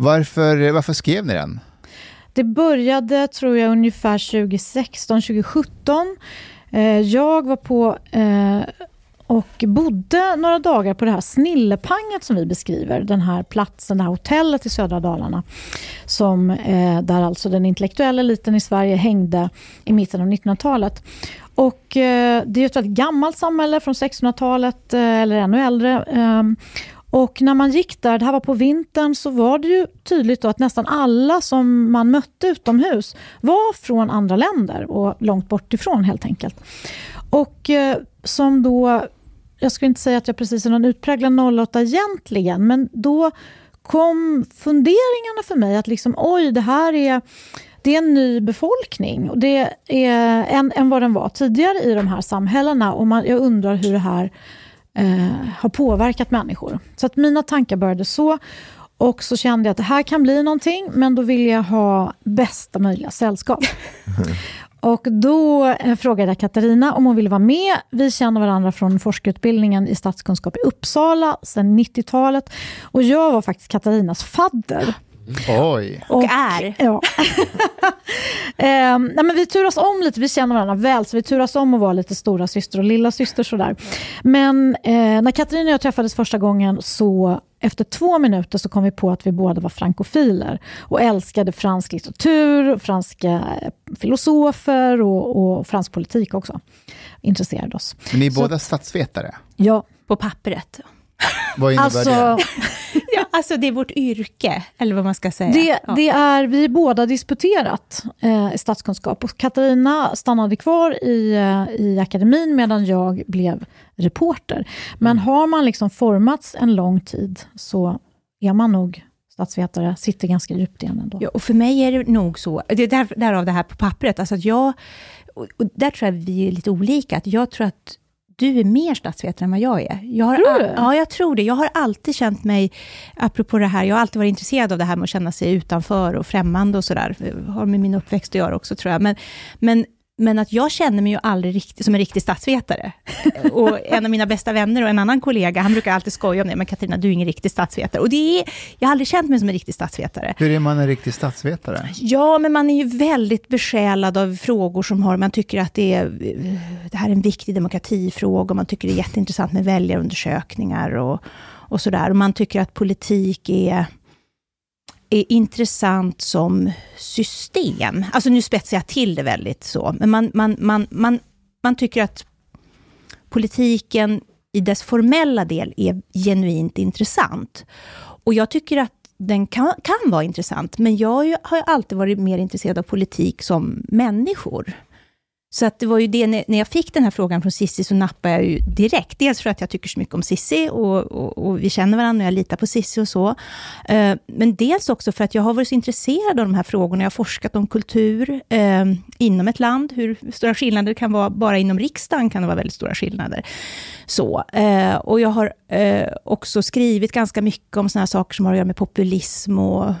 Varför, varför skrev ni den? Det började, tror jag, ungefär 2016, 2017. Eh, jag var på eh, och bodde några dagar på det här Snillepanget som vi beskriver. Den här platsen, det här hotellet i södra Dalarna. Som, eh, där alltså den intellektuella eliten i Sverige hängde i mitten av 1900-talet. Och eh, det är ett väldigt gammalt samhälle från 1600-talet eller ännu äldre. Ehm, och när man gick där, det här var på vintern, så var det ju tydligt att nästan alla som man mötte utomhus var från andra länder och långt bort ifrån helt enkelt. Och eh, som då, jag skulle inte säga att jag precis är någon utpräglad 08 egentligen, men då kom funderingarna för mig att liksom, oj, det här är det är en ny befolkning och det är en, än vad den var tidigare i de här samhällena. Och man, jag undrar hur det här eh, har påverkat människor. Så att mina tankar började så. Och så kände jag att det här kan bli någonting, men då vill jag ha bästa möjliga sällskap. Och då eh, frågade jag Katarina om hon ville vara med. Vi känner varandra från forskarutbildningen i statskunskap i Uppsala sedan 90-talet. Och jag var faktiskt Katarinas fadder. Oj. Och, är. Ja. eh, nej, men vi turas om lite, vi känner varandra väl, så vi turas om att vara lite stora syster och lilla syster sådär. Men eh, när Katarina och jag träffades första gången så efter två minuter så kom vi på att vi båda var frankofiler och älskade fransk litteratur, franska filosofer och, och fransk politik också. Intresserade oss. Men ni är så, båda statsvetare? Ja. På pappret. Vad innebär alltså, det? ja, alltså det är vårt yrke, eller vad man ska säga. Det, ja. det är, vi båda disputerat eh, i statskunskap. Och Katarina stannade kvar i, eh, i akademin medan jag blev reporter. Men mm. har man liksom formats en lång tid så är man nog statsvetare, sitter ganska djupt igen ändå. Ja, och för mig är det nog så, det är där, därav det här på pappret, alltså att jag, och där tror jag vi är lite olika, att jag tror att du är mer statsvetare än vad jag är. Jag har tror du? Ja, jag tror det. Jag har alltid känt mig, apropå det här, jag har alltid varit intresserad av det här med att känna sig utanför och främmande och sådär. har med min uppväxt att göra också, tror jag. Men, men men att jag känner mig ju aldrig riktigt som en riktig statsvetare. och en av mina bästa vänner och en annan kollega, han brukar alltid skoja om det, men Katarina, du är ingen riktig statsvetare. Och det är, jag har aldrig känt mig som en riktig statsvetare. Hur är man en riktig statsvetare? Ja, men man är ju väldigt besjälad av frågor som har, man tycker att det, är, det här är en viktig demokratifråga, och man tycker det är jätteintressant med väljarundersökningar och, och sådär. Och man tycker att politik är är intressant som system. Alltså nu spetsar jag till det väldigt så, men man, man, man, man, man tycker att politiken i dess formella del är genuint intressant. Och jag tycker att den kan, kan vara intressant, men jag har ju alltid varit mer intresserad av politik som människor. Så att det var ju det, när jag fick den här frågan från Sissi så nappade jag ju direkt. Dels för att jag tycker så mycket om Sissi och, och, och vi känner varandra och jag litar på Sissi och så. Eh, men dels också för att jag har varit så intresserad av de här frågorna. Jag har forskat om kultur eh, inom ett land, hur stora skillnader det kan vara. Bara inom riksdagen kan det vara väldigt stora skillnader. Så, eh, och jag har också skrivit ganska mycket om sådana saker som har att göra med populism och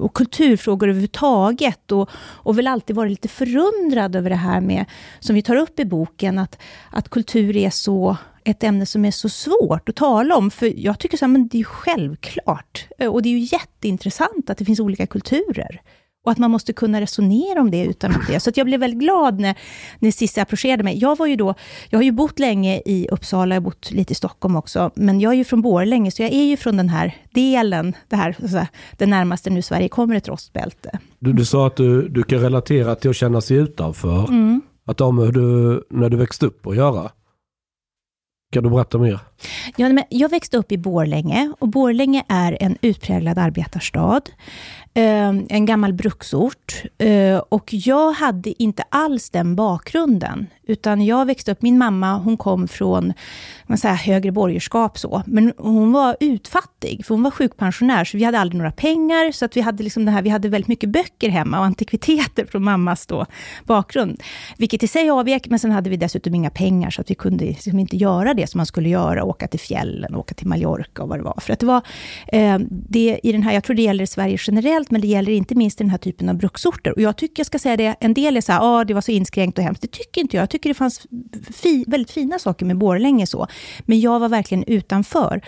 och kulturfrågor överhuvudtaget. Och, och väl alltid varit lite förundrad över det här med, som vi tar upp i boken, att, att kultur är så ett ämne som är så svårt att tala om. För jag tycker så här, men det är självklart. Och det är ju jätteintressant att det finns olika kulturer. Och att man måste kunna resonera om det utan att det. Så jag blev väldigt glad när, när Cissi approcherade mig. Jag var ju då, jag har ju bott länge i Uppsala, jag har bott lite i Stockholm också, men jag är ju från Borlänge, så jag är ju från den här delen, det här, så det närmaste nu Sverige kommer ett rostbälte. Du, du sa att du, du kan relatera till att känna sig utanför. Mm. Att det har med hur du, när du växte upp att göra. Kan du berätta mer? Ja, men jag växte upp i Borlänge och Borlänge är en utpräglad arbetarstad. Ehm, en gammal bruksort. Eh, och jag hade inte alls den bakgrunden. Utan jag växte upp, min mamma hon kom från man säger, högre borgerskap så. Men hon var utfattig, för hon var sjukpensionär, så vi hade aldrig några pengar. Så att vi, hade liksom det här, vi hade väldigt mycket böcker hemma och antikviteter från mammas då, bakgrund. Vilket i sig avvek, men sen hade vi dessutom inga pengar, så att vi kunde liksom inte göra det som man skulle göra, åka till fjällen, åka till Mallorca och vad det var. För att det var, eh, det, i den här, jag tror det gäller i Sverige generellt, men det gäller inte minst i den här typen av bruksorter. Och jag tycker, jag ska säga det, en del är så här, ah, det var så inskränkt och hemskt. Det tycker inte jag. Jag tycker det fanns fi, väldigt fina saker med Borlänge så. Men jag var verkligen utanför.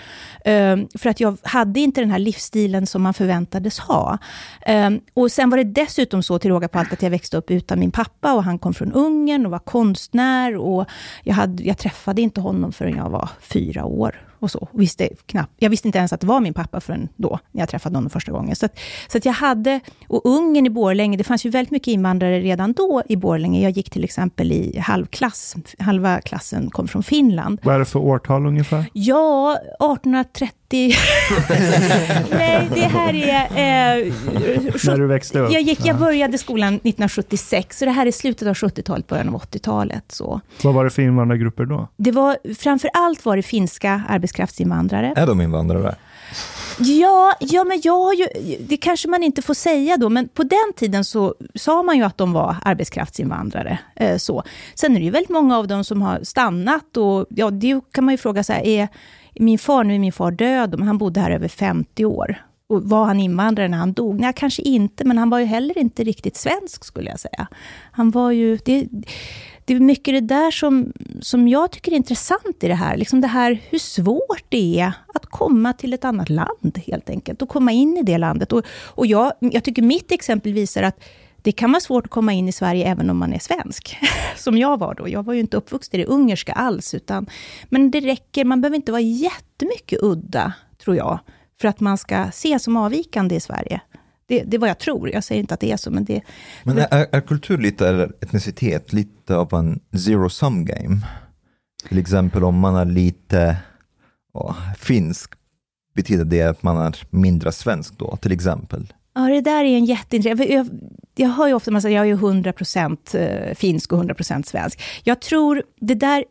Eh, för att jag hade inte den här livsstilen som man förväntades ha. Eh, och sen var det dessutom så, till råga på allt, att jag växte upp utan min pappa och han kom från Ungern och var konstnär. Och jag, hade, jag träffade inte honom förrän jag var fyra fyra år och så. Och visste knappt, jag visste inte ens att det var min pappa förrän då, när jag träffade honom första gången. Så, att, så att jag hade, och Ungern i Borlänge, det fanns ju väldigt mycket invandrare redan då i Borlänge. Jag gick till exempel i halvklass, halva klassen kom från Finland. Vad är det för årtal ungefär? Ja, 1830 Nej, det här är... Eh, När du växte upp? Jag, gick, jag började skolan 1976, så det här är slutet av 70-talet, början av 80-talet. Så. Vad var det för invandrargrupper då? Det var, framför allt var det finska arbetskraftsinvandrare. Är de invandrare? Ja, ja, men jag har ju, det kanske man inte får säga då, men på den tiden så sa man ju att de var arbetskraftsinvandrare. Eh, så. Sen är det ju väldigt många av dem som har stannat och ja, det kan man ju fråga sig, är min far, nu är min far död, men han bodde här över 50 år. Och var han invandrare när han dog? Nej, kanske inte, men han var ju heller inte riktigt svensk, skulle jag säga. Han var ju... Det, det är mycket det där som, som jag tycker är intressant i det här. Liksom det här hur svårt det är att komma till ett annat land, helt enkelt. Och komma in i det landet. Och, och jag, jag tycker mitt exempel visar att det kan vara svårt att komma in i Sverige även om man är svensk, som jag var då. Jag var ju inte uppvuxen i det ungerska alls, utan, men det räcker, man behöver inte vara jättemycket udda, tror jag, för att man ska ses som avvikande i Sverige. Det, det är vad jag tror, jag säger inte att det är så, men det... Men är, är kultur lite, eller etnicitet, lite av en zero sum game? Till exempel om man är lite åh, finsk, betyder det att man är mindre svensk då, till exempel? Ja, det där är en jätteintressant... Jag, jag hör ju ofta att jag är 100% eh, finsk och 100% svensk. Jag tror det där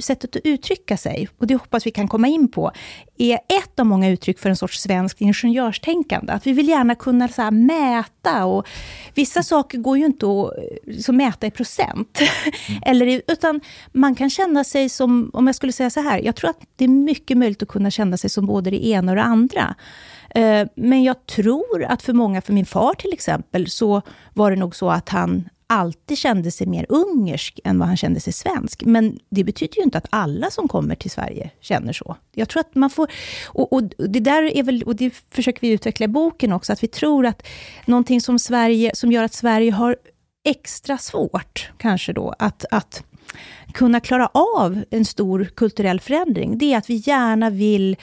sättet att uttrycka sig, och det hoppas vi kan komma in på, är ett av många uttryck för en sorts svenskt ingenjörstänkande. Att vi vill gärna kunna så mäta, och vissa saker går ju inte att så mäta i procent. Mm. Eller, utan man kan känna sig som, om jag skulle säga så här, jag tror att det är mycket möjligt att kunna känna sig som både det ena och det andra. Eh, men jag tror att för många, för min far till exempel, så var det nog så att han alltid kände sig mer ungersk än vad han kände sig svensk. Men det betyder ju inte att alla som kommer till Sverige känner så. Jag tror att man får... Och, och det där är väl, och det försöker vi utveckla i boken också, att vi tror att någonting som, Sverige, som gör att Sverige har extra svårt, kanske då, att, att kunna klara av en stor kulturell förändring, det är att vi gärna vill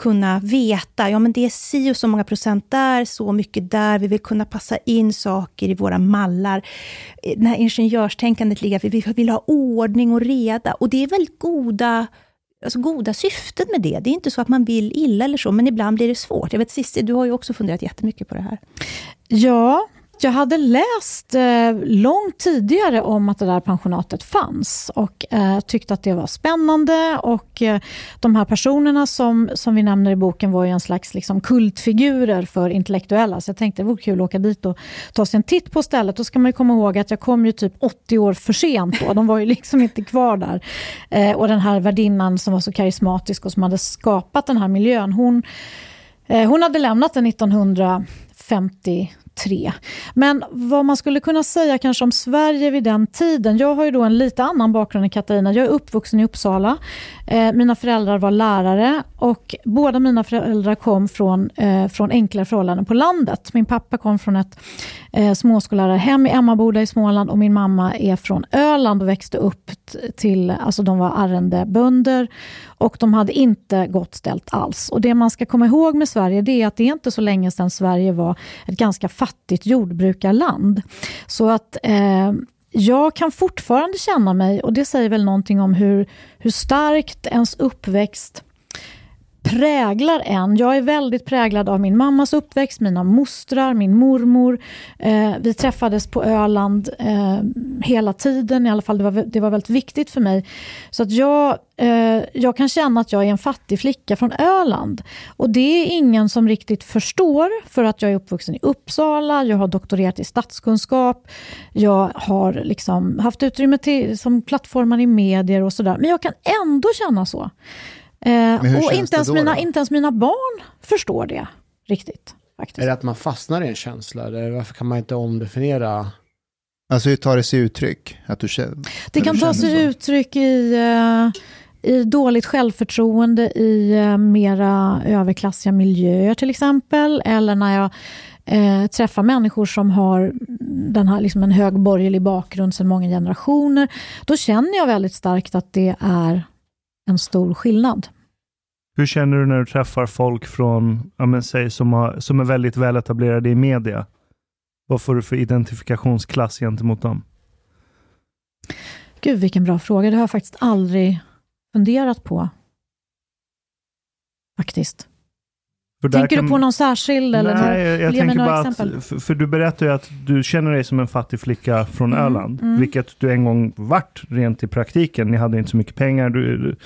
kunna veta, ja men det är si och så många procent där, så mycket där. Vi vill kunna passa in saker i våra mallar. Eh, det här ingenjörstänkandet ligger vi vill ha ordning och reda. Och det är väldigt goda alltså goda syften med det. Det är inte så att man vill illa eller så, men ibland blir det svårt. Jag vet Cissi, du har ju också funderat jättemycket på det här. Ja, jag hade läst eh, långt tidigare om att det där pensionatet fanns och eh, tyckte att det var spännande. Och eh, De här personerna som, som vi nämner i boken var ju en slags liksom, kultfigurer för intellektuella. Så jag tänkte det vore kul att åka dit och ta sig en titt på stället. Då ska man komma ihåg att jag kom ju typ 80 år för sent då. De var ju liksom inte kvar där. Eh, och den här värdinnan som var så karismatisk och som hade skapat den här miljön. Hon, eh, hon hade lämnat den 1950 tre. Men vad man skulle kunna säga kanske om Sverige vid den tiden. Jag har ju då en lite annan bakgrund än Katarina. Jag är uppvuxen i Uppsala. Eh, mina föräldrar var lärare och båda mina föräldrar kom från, eh, från enklare förhållanden på landet. Min pappa kom från ett eh, småskollärarhem i Emmaboda i Småland och min mamma är från Öland och växte upp till, alltså de var arrendebönder och de hade inte gott ställt alls. Och Det man ska komma ihåg med Sverige det är att det är inte så länge sedan Sverige var ett ganska fattigt jordbrukarland. Så att eh, jag kan fortfarande känna mig, och det säger väl någonting om hur, hur starkt ens uppväxt präglar en. Jag är väldigt präglad av min mammas uppväxt, mina mostrar, min mormor. Eh, vi träffades på Öland eh, hela tiden, i alla fall det var, det var väldigt viktigt för mig. Så att jag, eh, jag kan känna att jag är en fattig flicka från Öland. Och det är ingen som riktigt förstår, för att jag är uppvuxen i Uppsala, jag har doktorerat i statskunskap, jag har liksom haft utrymme till, som plattformar i medier och sådär. Men jag kan ändå känna så. Eh, och inte ens, mina, inte ens mina barn förstår det riktigt. Faktiskt. Är det att man fastnar i en känsla? Eller varför kan man inte omdefiniera? Alltså hur tar det sig uttryck? Att du känner, det kan ta sig så? uttryck i, uh, i dåligt självförtroende i uh, mera överklassiga miljöer till exempel. Eller när jag uh, träffar människor som har den här, liksom en hög borgerlig bakgrund sedan många generationer. Då känner jag väldigt starkt att det är en stor skillnad. Hur känner du när du träffar folk från, ja, men, säg, som, har, som är väldigt väletablerade i media? Vad får du för identifikationsklass gentemot dem? Gud, vilken bra fråga. Det har jag faktiskt aldrig funderat på. Faktiskt. Tänker kan... du på någon särskild? Eller Nej, jag, jag tänker bara att, för, för, du berättar ju att du känner dig som en fattig flicka från mm, Öland, mm. vilket du en gång vart rent i praktiken. Ni hade inte så mycket pengar. Du, du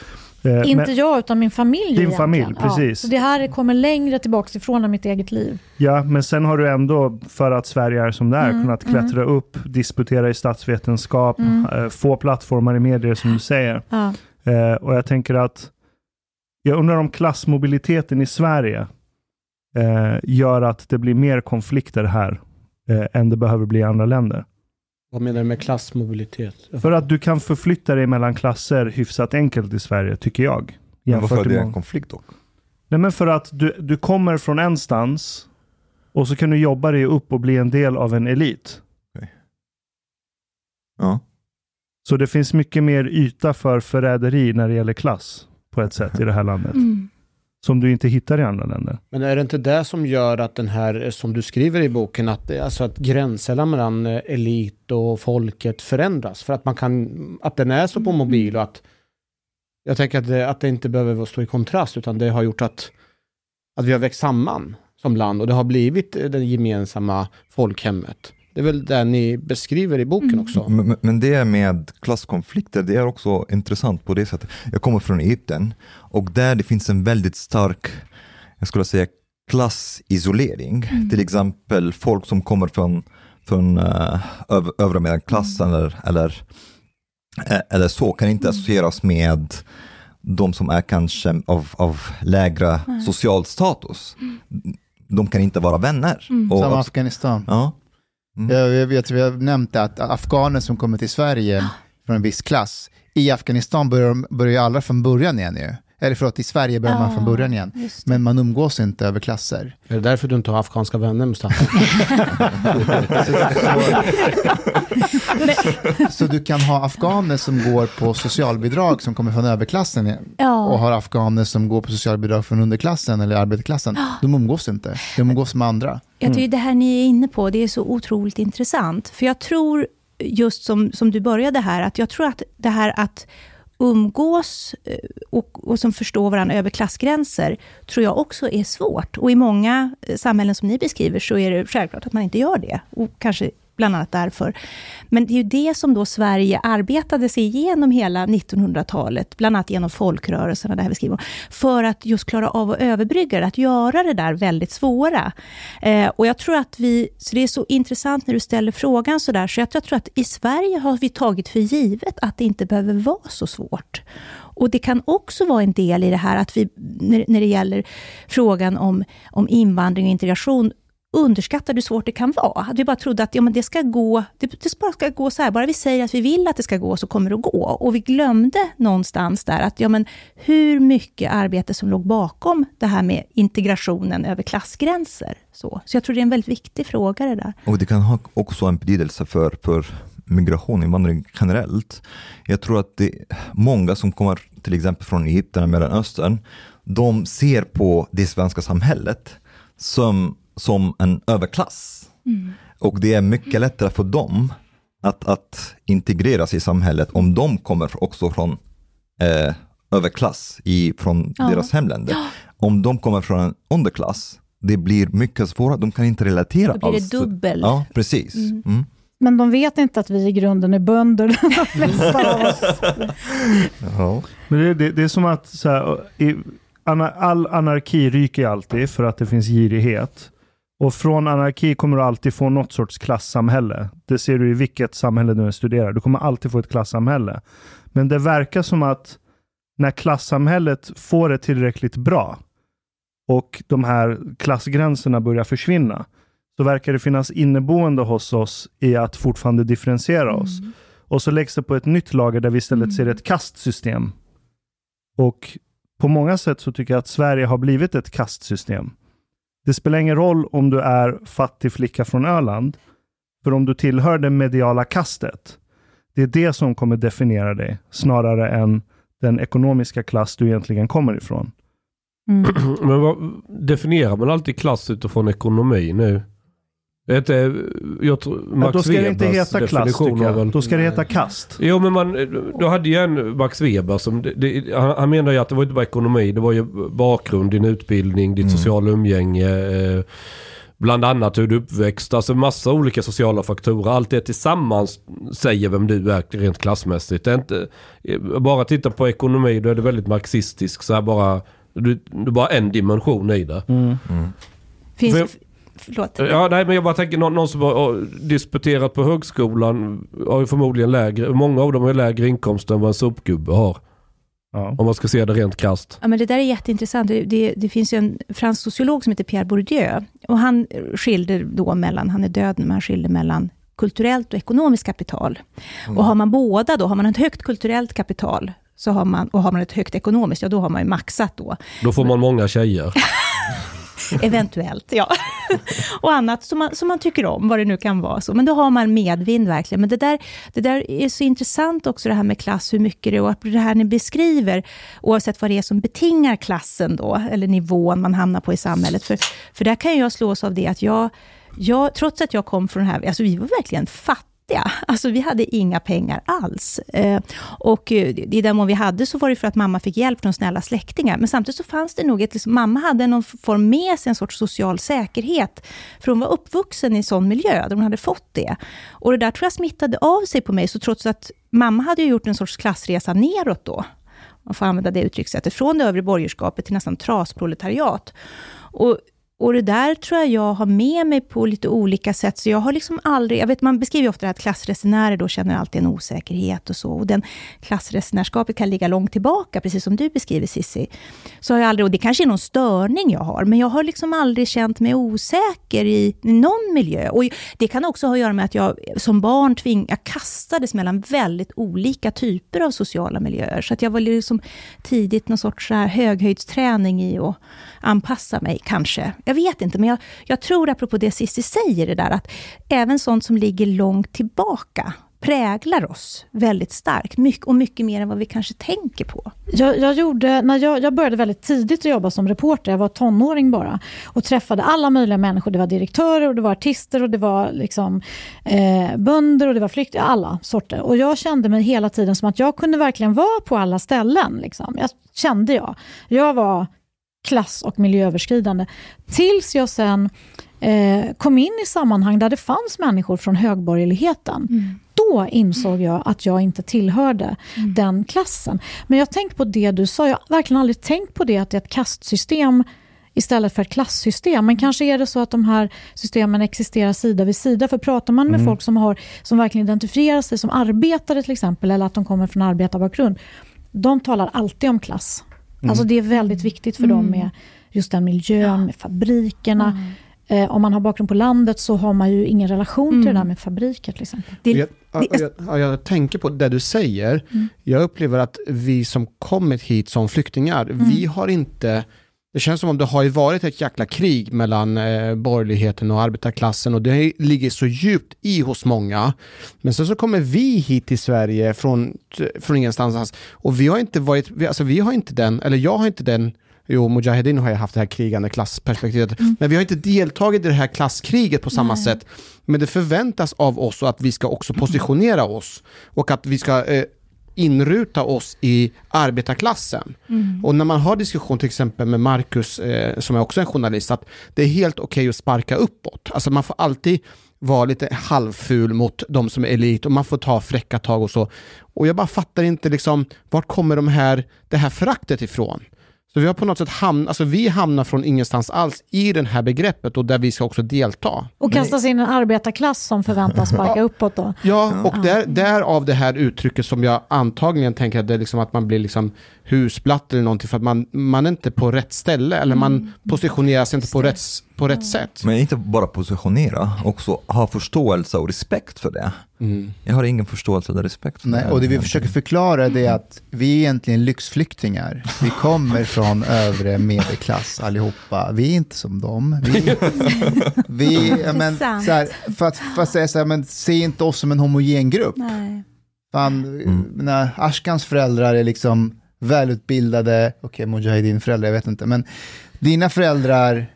eh, inte men, jag, utan min familj Din egentligen. familj, precis. Ja, så det här kommer längre tillbaka ifrån än mitt eget liv. Ja, men sen har du ändå, för att Sverige är som det är, mm, kunnat mm. klättra upp, disputera i statsvetenskap, mm. eh, få plattformar i medier som du säger. Ja. Eh, och jag tänker att, jag undrar om klassmobiliteten i Sverige eh, gör att det blir mer konflikter här eh, än det behöver bli i andra länder. Vad menar du med klassmobilitet? För att du kan förflytta dig mellan klasser hyfsat enkelt i Sverige, tycker jag. Men varför är det en konflikt då? Nej, men för att du, du kommer från en stans och så kan du jobba dig upp och bli en del av en elit. Okay. Ja. Så det finns mycket mer yta för förräderi när det gäller klass på ett sätt i det här landet. Mm som du inte hittar i andra länder. Men är det inte det som gör att den här, eh, som du skriver i boken, att, alltså att gränserna mellan eh, elit och folket förändras? För att man kan, att den är så på mobil och att jag tänker att det, att det inte behöver stå i kontrast, utan det har gjort att, att vi har växt samman som land och det har blivit eh, det gemensamma folkhemmet. Det är väl det ni beskriver i boken också? Mm. Men, men, det med klasskonflikter, det är också intressant på det sättet. Jag kommer från Egypten och där det finns en väldigt stark, jag skulle säga klassisolering. Mm. Till exempel folk som kommer från, från uh, öv, övre medelklassen mm. eller, eller, eh, eller så kan inte mm. associeras med de som är kanske av, av lägre social status. Mm. De kan inte vara vänner. Mm. Och, Som Afghanistan. Ja. Mm. Jag, vet, vi har nämnt att afghaner som kommer till Sverige från en viss klass, i Afghanistan börjar, börjar alla från början igen ju. Eller förlåt, i Sverige börjar man från början igen. Men man umgås inte över klasser. Är det därför du inte har afghanska vänner, Mustafa? så, så, du kan ha afghaner som går på socialbidrag som kommer från överklassen ja. och har afghaner som går på socialbidrag från underklassen eller arbetarklassen. De umgås inte, de umgås med andra. Jag tycker mm. det här ni är inne på, det är så otroligt intressant. För jag tror, just som, som du började här, att jag tror att det här att umgås eh, och, och som förstår varandra över klassgränser, tror jag också är svårt. Och i många eh, samhällen som ni beskriver, så är det självklart att man inte gör det. Och kanske bland annat därför. Men det är ju det som då Sverige arbetade sig igenom hela 1900-talet, bland annat genom folkrörelserna, det här vi skriver för att just klara av att överbrygga det, att göra det där väldigt svåra. Eh, och jag tror att vi, så det är så intressant när du ställer frågan sådär, så jag tror, jag tror att i Sverige har vi tagit för givet att det inte behöver vara så svårt. Och det kan också vara en del i det här att vi, när, när det gäller frågan om, om invandring och integration, underskattar hur svårt det kan vara. Att vi bara trodde att ja, men det ska gå, det, det bara ska gå så här, bara vi säger att vi vill att det ska gå, så kommer det att gå. Och vi glömde någonstans där att ja, men hur mycket arbete som låg bakom det här med integrationen över klassgränser. Så, så jag tror det är en väldigt viktig fråga det där. Och det kan ha också en betydelse för, för migration, invandring generellt. Jag tror att det många som kommer till exempel från Egypten och Mellanöstern, de ser på det svenska samhället som som en överklass. Mm. Och det är mycket lättare för dem att, att integreras i samhället om de kommer också från eh, överklass i, från ja. deras hemländer. Om de kommer från en underklass, det blir mycket svårare, de kan inte relatera alls. Då blir det dubbel. Ja, precis. Mm. Mm. Men de vet inte att vi i grunden är bönder, de flesta av oss. ja. Men det, det, det, är som att så här, i, all anarki ryker alltid för att det finns girighet. Och från anarki kommer du alltid få något sorts klassamhälle. Det ser du i vilket samhälle du än studerar. Du kommer alltid få ett klassamhälle. Men det verkar som att när klassamhället får det tillräckligt bra och de här klassgränserna börjar försvinna, så verkar det finnas inneboende hos oss i att fortfarande differentiera mm. oss. Och så läggs det på ett nytt lager där vi istället mm. ser ett kastsystem. Och på många sätt så tycker jag att Sverige har blivit ett kastsystem. Det spelar ingen roll om du är fattig flicka från Öland, för om du tillhör det mediala kastet, det är det som kommer definiera dig, snarare än den ekonomiska klass du egentligen kommer ifrån. Mm. Men vad, definierar man alltid klass utifrån ekonomi nu? Ett, jag tror, Max ja, då ska det inte heta klass tycker jag. Väl, då ska det heta kast. Jo men man, då hade ju en Max Weber som, det, det, han, han menar ju att det var inte bara ekonomi, det var ju bakgrund, din utbildning, ditt mm. sociala umgänge. Eh, bland annat hur du uppväxt, alltså massa olika sociala faktorer. Allt det tillsammans säger vem du är rent klassmässigt. Det är inte, bara titta på ekonomi, då är det väldigt marxistisk. Så här bara, du, du bara en dimension i det. Mm. Mm. Finns, Förlåt. Ja, nej, men jag bara tänker någon, någon som har disputerat på högskolan har ju förmodligen lägre, många av dem har lägre inkomst än vad en sopgubbe har. Ja. Om man ska se det rent krasst. Ja, men det där är jätteintressant. Det, det, det, finns ju en fransk sociolog som heter Pierre Bourdieu. Och han skilde då mellan, han är död men han skilde mellan kulturellt och ekonomiskt kapital. Mm. Och har man båda då, har man ett högt kulturellt kapital, så har man, och har man ett högt ekonomiskt, ja då har man ju maxat då. Då får man många tjejer. Eventuellt, ja. och annat som man, som man tycker om, vad det nu kan vara. Så. Men då har man medvind verkligen. Men det där, det där är så intressant också, det här med klass, hur mycket det är, och det här ni beskriver, oavsett vad det är som betingar klassen då, eller nivån man hamnar på i samhället. För, för där kan jag slås av det att jag, jag, trots att jag kom från det här, alltså vi var verkligen fattiga fattiga. Alltså vi hade inga pengar alls. Eh, och eh, i den mån vi hade så var det för att mamma fick hjälp från snälla släktingar. Men samtidigt så fanns det nog ett, liksom, mamma hade någon form med sig en sorts social säkerhet. För hon var uppvuxen i en sån miljö, där hon hade fått det. Och det där tror jag smittade av sig på mig, så trots att mamma hade gjort en sorts klassresa neråt då, man får använda det uttryckssättet, från det övre borgerskapet till nästan trasproletariat. Och och det där tror jag jag har med mig på lite olika sätt. Så jag har liksom aldrig, jag vet man beskriver ju ofta att klassresenärer då känner alltid en osäkerhet och så. Och den klassresenärskapet kan ligga långt tillbaka, precis som du beskriver Cissi. Så har jag aldrig, och det kanske är någon störning jag har, men jag har liksom aldrig känt mig osäker i någon miljö. Och det kan också ha att göra med att jag som barn tving, jag kastades mellan väldigt olika typer av sociala miljöer. Så att jag var liksom tidigt någon sorts höghöjdsträning i att anpassa mig, kanske. Jag vet inte, men jag, jag tror apropå det Cissi säger, det där att även sånt som ligger långt tillbaka präglar oss väldigt starkt. Mycket, och mycket mer än vad vi kanske tänker på. Jag, jag, gjorde, när jag, jag började väldigt tidigt att jobba som reporter, jag var tonåring bara, och träffade alla möjliga människor. Det var direktörer, och det var artister, och det var liksom, eh, bönder och det var flyktingar, alla sorter. Och jag kände mig hela tiden som att jag kunde verkligen vara på alla ställen. Liksom. Jag kände jag. Jag var klass och miljööverskridande. Tills jag sen eh, kom in i sammanhang där det fanns människor från högborgerligheten. Mm. Då insåg jag att jag inte tillhörde mm. den klassen. Men jag har tänkt på det du sa, jag har verkligen aldrig tänkt på det att det är ett kastsystem istället för ett klassystem. Men kanske är det så att de här systemen existerar sida vid sida. För pratar man med mm. folk som, har, som verkligen identifierar sig som arbetare till exempel, eller att de kommer från arbetarbakgrund, de talar alltid om klass. Mm. Alltså det är väldigt viktigt för mm. dem med just den miljön, ja. med fabrikerna. Mm. Eh, om man har bakgrund på landet så har man ju ingen relation till det där mm. med fabriker till exempel. Det, jag, jag, jag, jag, tänker på det du säger. Mm. Jag upplever att vi som kommit hit som flyktingar, mm. vi har inte det känns som om det har ju varit ett jäkla krig mellan eh, borgerligheten och arbetarklassen och det ligger så djupt i hos många. Men sen så kommer vi hit till Sverige från, från ingenstans och vi har inte varit, vi, alltså vi har inte den, eller jag har inte den Jo, Mujahedin har ju haft det här krigande klassperspektivet. Mm. Men vi har inte deltagit i det här klasskriget på samma Nej. sätt. Men det förväntas av oss att vi ska också positionera oss. Och att vi ska eh, inruta oss i arbetarklassen. Mm. Och när man har diskussion till exempel med Marcus, eh, som är också en journalist, att det är helt okej okay att sparka uppåt. Alltså man får alltid vara lite halvful mot de som är elit och man får ta fräcka tag och så. Och jag bara fattar inte liksom, vart kommer de här, det här föraktet ifrån? Så vi har på något sätt hamnat, alltså vi hamnar från ingenstans alls i det här begreppet och där vi ska också delta. Och kastas in en arbetarklass som förväntas sparka uppåt då? Ja, och där, därav det här uttrycket som jag antagligen tänker att det är liksom att man blir liksom husblatt eller någonting för att man, man är inte på rätt ställe eller man mm. positionerar sig inte på rätt, på rätt sätt. Men inte bara positionera, också ha förståelse och respekt för det. Mm. Jag har ingen förståelse eller respekt för Nej, det. Och det vi försöker förklara är att vi är egentligen lyxflyktingar. Vi kommer från övre medelklass allihopa. Vi är inte som dem. Vi, vi men, så här, för, att, för att säga så här, men se inte oss som en homogen grupp. Nej. Fan, mm. när Ashkans föräldrar är liksom välutbildade, okej, okay, Mujahedin-föräldrar, jag vet inte, men dina föräldrar,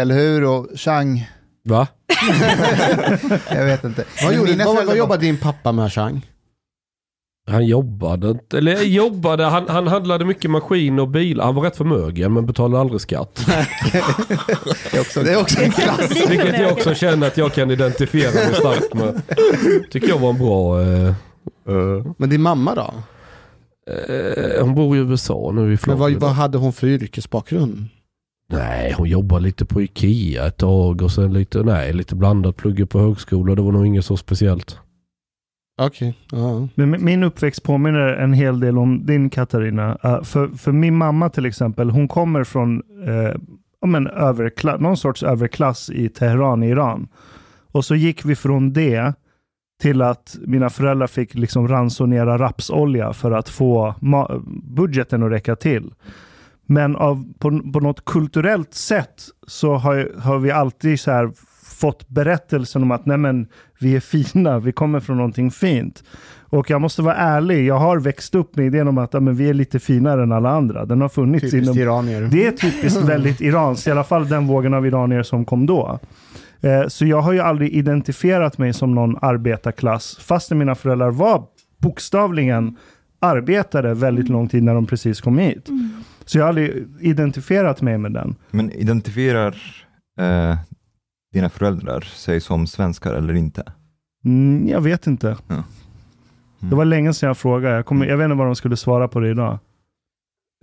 eller hur? Och Chang... Va? jag vet inte. Vad, gjorde, vad, vad jobbade din pappa med Chang? Han jobbade inte, eller jobbade, han, han handlade mycket maskin och bil. Han var rätt förmögen men betalade aldrig skatt. det, är också, det är också en klass. Vilket jag också känner att jag kan identifiera mig starkt med. Tycker jag var en bra... Uh, uh. Men din mamma då? Eh, hon bor i USA nu i Florida. Men vad, vad hade hon för yrkesbakgrund? Nej, hon jobbade lite på Ikea ett tag och sen lite, nej, lite blandat. Pluggade på högskola. Det var nog inget så speciellt. Okej. Okay. Uh Men min uppväxt påminner en hel del om din Katarina. Uh, för, för min mamma till exempel, hon kommer från uh, men, överklass, någon sorts överklass i Teheran i Iran. Och så gick vi från det till att mina föräldrar fick liksom ransonera rapsolja för att få budgeten att räcka till. Men av, på, på något kulturellt sätt så har, har vi alltid så här fått berättelsen om att nej men, vi är fina, vi kommer från någonting fint. Och jag måste vara ärlig, jag har växt upp med idén om att ja, men vi är lite finare än alla andra. Den har funnits typiskt inom... iranier. Det är typiskt väldigt iranskt, i alla fall den vågen av iranier som kom då. Eh, så jag har ju aldrig identifierat mig som någon arbetarklass, fastän mina föräldrar var bokstavligen arbetare väldigt lång tid när de precis kom hit. Mm. Så jag har aldrig identifierat mig med den. Men identifierar eh, dina föräldrar sig som svenskar eller inte? Mm, jag vet inte. Ja. Mm. Det var länge sedan jag frågade. Jag, kommer, jag vet inte vad de skulle svara på det idag.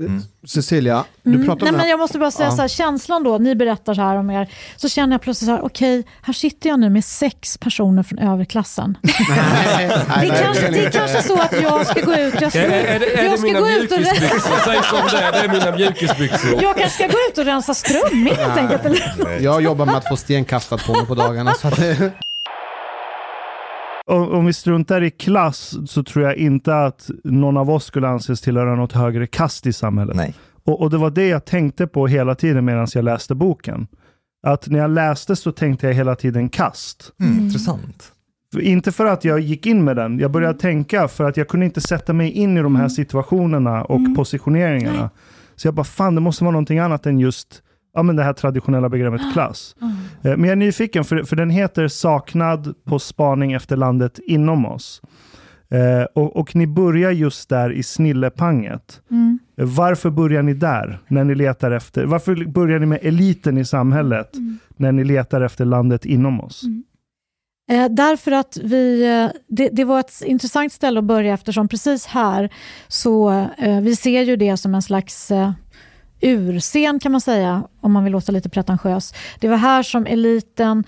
Mm. Cecilia, du mm. pratar om Nej, men Jag måste bara säga ja. så här, känslan då, ni berättar så här om er, så känner jag plötsligt så här, okej, okay, här sitter jag nu med sex personer från överklassen. det, är kanske, det är kanske så att jag ska gå ut, jag ska, är, är det, är jag det mina mjukisbyxor? Säg som det är, det är mina mjukisbyxor. Jag kanske ska gå ut och rensa strömming helt enkelt. Jag jobbar med att få sten kastat på mig på dagarna. Så att det om vi struntar i klass så tror jag inte att någon av oss skulle anses tillhöra något högre kast i samhället. Nej. Och, och det var det jag tänkte på hela tiden medan jag läste boken. Att när jag läste så tänkte jag hela tiden kast. Mm, mm. Intressant. Inte för att jag gick in med den, jag började tänka för att jag kunde inte sätta mig in i de här situationerna och positioneringarna. Så jag bara, fan det måste vara någonting annat än just ja, men det här traditionella begreppet klass. Eh, Men jag är nyfiken, för, för den heter Saknad på spaning efter landet inom oss. Eh, och, och ni börjar just där i snillepanget. Mm. Eh, Varför börjar ni där, när ni letar efter, varför börjar ni med eliten i samhället, när ni letar efter landet inom oss? Eh, därför att vi, eh, det, det var ett intressant ställe att börja eftersom precis här så eh, vi ser ju det som en slags urscen kan man säga, om man vill låta lite pretentiös. Det var här som eliten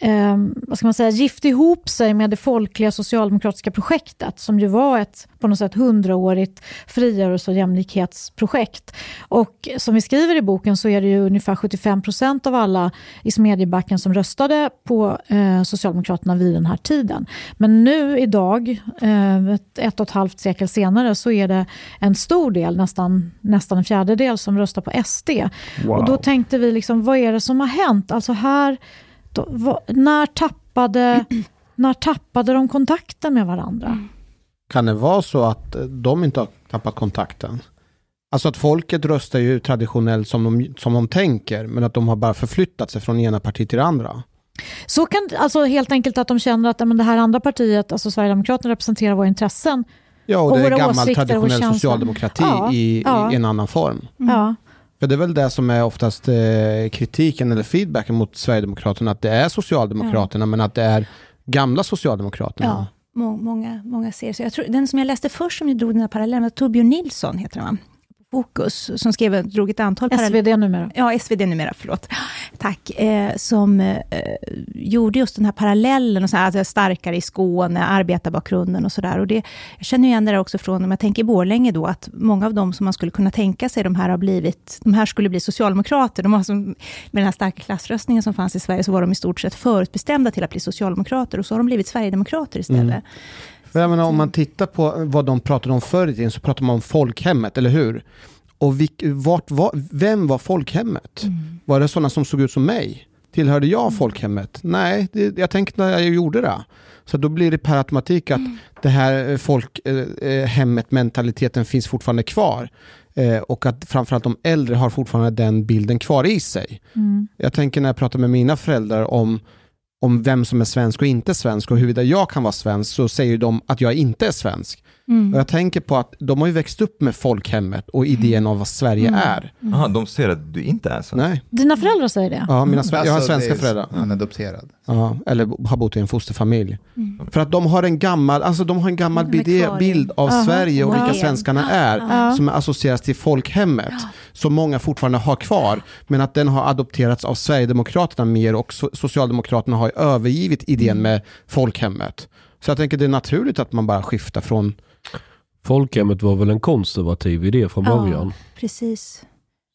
eh, vad ska man säga, gifte ihop sig med det folkliga socialdemokratiska projektet som ju var ett på något sätt hundraårigt frigörelse och jämlikhetsprojekt. Och som vi skriver i boken så är det ju ungefär 75 procent av alla i Smedjebacken som röstade på eh, Socialdemokraterna vid den här tiden. Men nu idag, eh, ett, ett och ett halvt sekel senare, så är det en stor del, nästan, nästan en fjärdedel, som röstar på SD. Wow. Och då tänkte vi, liksom, vad är det som har hänt? Alltså här, då, vad, när, tappade, när tappade de kontakten med varandra? Kan det vara så att eh, de inte har tappat kontakten? Alltså att folket röstar ju traditionellt som de, som de tänker, men att de har bara förflyttat sig från ena partiet till det andra. Så kan alltså helt enkelt att de känner att men det här andra partiet, alltså Sverigedemokraterna, representerar våra intressen. Ja, och, Och det är våra gammal traditionell socialdemokrati Ja, i, ja. i en annan form. Ja. För det är väl det som är oftast eh, kritiken eller feedbacken mot Sverigedemokraterna, att det är Socialdemokraterna, men att det är gamla Socialdemokraterna. Ja, må, många, många ser så. Jag tror, den som jag läste först som drog den här parallellen var Torbjörn Nilsson, heter han? Fokus, som skrev, drog ett antal paralleller. SvD numera. Ja, SvD numera, förlåt. Tack. Eh, som eh, gjorde just den här parallellen, och så här, alltså starkare i Skåne, arbetarbakgrunden och sådär. Och det, jag känner igen det där också från, om jag tänker Borlänge då, att många av dem som man skulle kunna tänka sig, de här har blivit, de här skulle bli socialdemokrater. De har som, med den här starka klassröstningen som fanns i Sverige, så var de i stort sett förutbestämda till att bli socialdemokrater, och så har de blivit sverigedemokrater istället. Mm. För jag menar, om man tittar på vad de pratade om förr i tiden, så pratar man om folkhemmet, eller hur? Och vilk, vart var, vem var folkhemmet? Var det sådana som såg ut som mig? Tillhörde jag folkhemmet? Nej, det, jag tänkte när jag gjorde det. Så då blir det per automatik att det här folkhemmet, mentaliteten finns fortfarande kvar. Eh, och att framförallt de äldre har fortfarande den bilden kvar i sig. Mm. Jag tänker när jag pratar med mina föräldrar om, om vem som är svensk och inte svensk och huruvida jag kan vara svensk så säger de att jag inte är svensk. Mm. Och jag tänker på att de har ju växt upp med folkhemmet och idén av vad Sverige Mm. är. Aha, de ser att du inte är så. Nej, Dina föräldrar säger det? ja, mina, sve- jag har Alltså, svenska är- föräldrar. Han är adopterad. Ja, eller har bott i en fosterfamilj. För att de har en gammal, alltså de har en gammal bild av Aha. Sverige och vilka svenskarna är, Ja. som associeras till folkhemmet, som många fortfarande har kvar, men att den har adopterats av Sverigedemokraterna mer och so- Socialdemokraterna har ju övergivit idén med folkhemmet. Så jag tänker det är naturligt att man bara skiftar från Folkhemmet var väl en konservativ idé från Ja. början. Precis.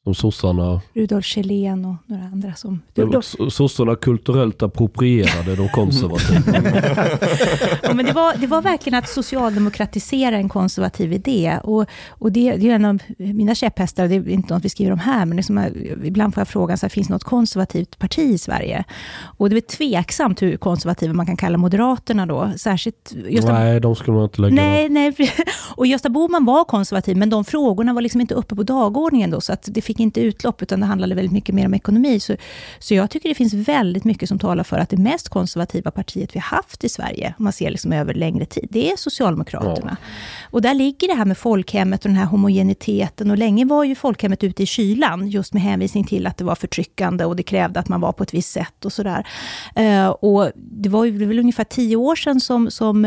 Som sossarna, Rudolf Kjellén och några andra som... De, sossarna kulturellt approprierade de konservativa. ja, men det, var, det var verkligen att socialdemokratisera en konservativ idé. Och, och det, det är en av mina käpphästar, det är inte något vi skriver om här, men det är som, jag- ibland får jag frågan, så här, finns det något konservativt parti i Sverige? Och det är tveksamt hur konservativa man kan kalla Moderaterna då, särskilt Gösta Nej, de skulle man inte lägga Nej, nej. Och Gösta Bohman var konservativ, men de frågorna var liksom inte uppe på dagordningen då, så att det fick inte utlopp, utan det handlade väldigt mycket mer om ekonomi. Så, så jag tycker det finns väldigt mycket som talar för att det mest konservativa partiet vi har haft i Sverige, om man ser liksom över längre tid, det är Socialdemokraterna. Och där ligger det här med folkhemmet och den här homogeniteten, och länge var ju folkhemmet ute i kylan, just med hänvisning till att det var förtryckande och det krävde att man var på ett visst sätt och sådär. Eh, och det var ju väl ungefär tio år sedan som, som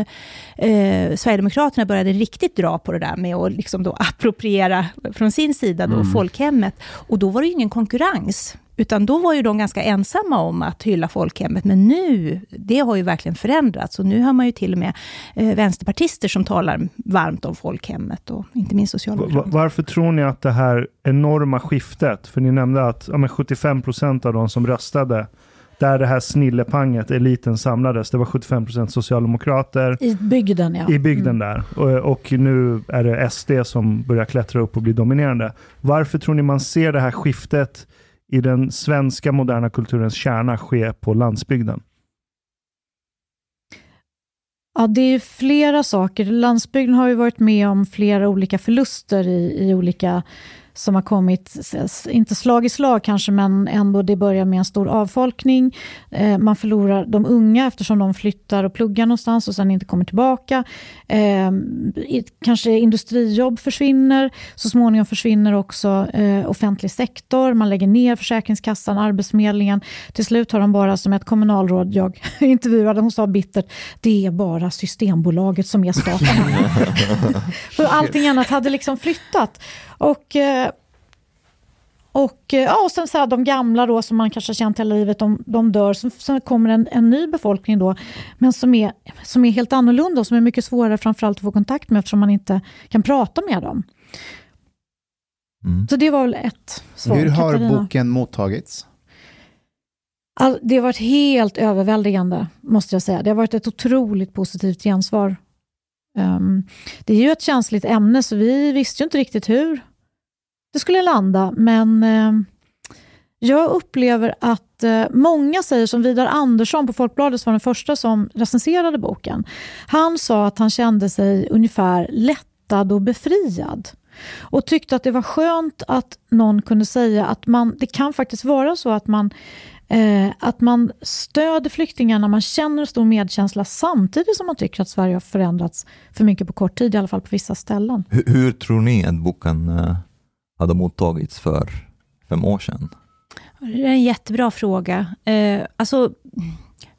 eh, Sverigedemokraterna började riktigt dra på det där med att liksom då appropriera från sin sida då folkhemmet. Och då var det ju ingen konkurrens. Utan då var ju de ganska ensamma om att hylla folkhemmet. Men nu, det har ju verkligen förändrats. Och nu har man ju till och med eh, vänsterpartister som talar varmt om folkhemmet. Och inte minst socialdemokrater. Varför tror ni att det här enorma skiftet, för ni nämnde att ja, men 75% av de som röstade, där det här snillepanget, eliten samlades, det var 75% socialdemokrater I bygden, ja. i bygden där. Och, och nu är det SD som börjar klättra upp och bli dominerande. Varför tror ni man ser det här skiftet i den svenska moderna kulturens kärna ske på landsbygden? Ja, det är flera saker. Landsbygden har ju varit med om flera olika förluster i, i olika som har kommit, inte slag i slag kanske, men ändå det börjar med en stor avfolkning. Eh, man förlorar de unga eftersom de flyttar och pluggar någonstans och sen inte kommer tillbaka. Eh, kanske industrijobb försvinner, så småningom försvinner också eh, offentlig sektor, man lägger ner Försäkringskassan, Arbetsförmedlingen. Till slut har de bara, som ett kommunalråd jag intervjuade, hon sa bittert, det är bara Systembolaget som är staten. För allting annat hade liksom flyttat. Och, eh, och, eh, ja, och sen så här, de gamla då som man kanske har känt hela livet, de, de dör. Sen, sen kommer en, en ny befolkning då, men som är, som är helt annorlunda och som är mycket svårare framförallt att få kontakt med eftersom man inte kan prata med dem. Mm. Så det var väl ett svar. Hur har Katarina. boken mottagits? All, det har varit helt överväldigande, måste jag säga. Det har varit ett otroligt positivt gensvar Ehm, det är ju ett känsligt ämne, så vi visste ju inte riktigt hur det skulle landa, men uh, jag upplever att uh, många säger, som Vidar Andersson på Folkbladet var den första som recenserade boken. Han sa att han kände sig ungefär lättad och befriad och tyckte att det var skönt att någon kunde säga att man, det kan faktiskt vara så att man Eh, att man stöder flyktingarna, man känner stor medkänsla samtidigt som man tycker att Sverige har förändrats för mycket på kort tid, i alla fall på vissa ställen. Hur, hur tror ni att boken eh, hade mottagits för fem år sedan? Det är en jättebra fråga. Eh, alltså,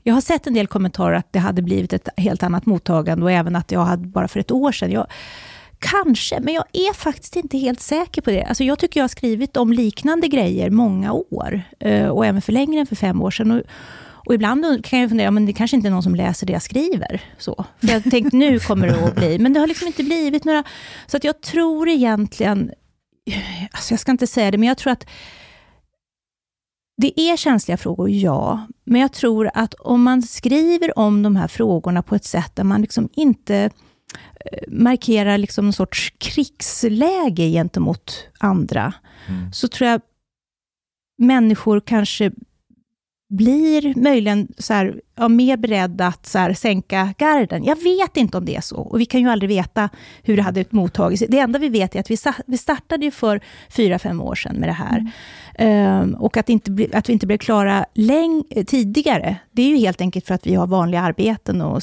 jag har sett en del kommentarer att det hade blivit ett helt annat mottagande och även att jag hade bara för ett år sedan. Jag, Kanske, men jag är faktiskt inte helt säker på det. Alltså jag tycker jag har skrivit om liknande grejer många år eh, och även för längre än för fem år sedan. Och, och ibland kan jag fundera, men det kanske inte är någon som läser det jag skriver. Så. För jag tänkte, nu kommer det att bli. Men det har liksom inte blivit några... Så att jag tror egentligen... Alltså jag ska inte säga det, men jag tror att det är känsliga frågor, ja. Men jag tror att om man skriver om de här frågorna på ett sätt där man liksom inte markerar liksom någon sorts krigsläge gentemot andra, mm. så tror jag människor kanske blir möjligen så här, ja, mer beredda att så här, sänka garden. Jag vet inte om det är så, och vi kan ju aldrig veta hur det hade mottagits. Det enda vi vet är att vi, vi startade ju för fyra, fem år sedan med det här. Mm. Um, och att, inte, att vi inte blev klara tidigare, det är ju helt enkelt för att vi har vanliga arbeten och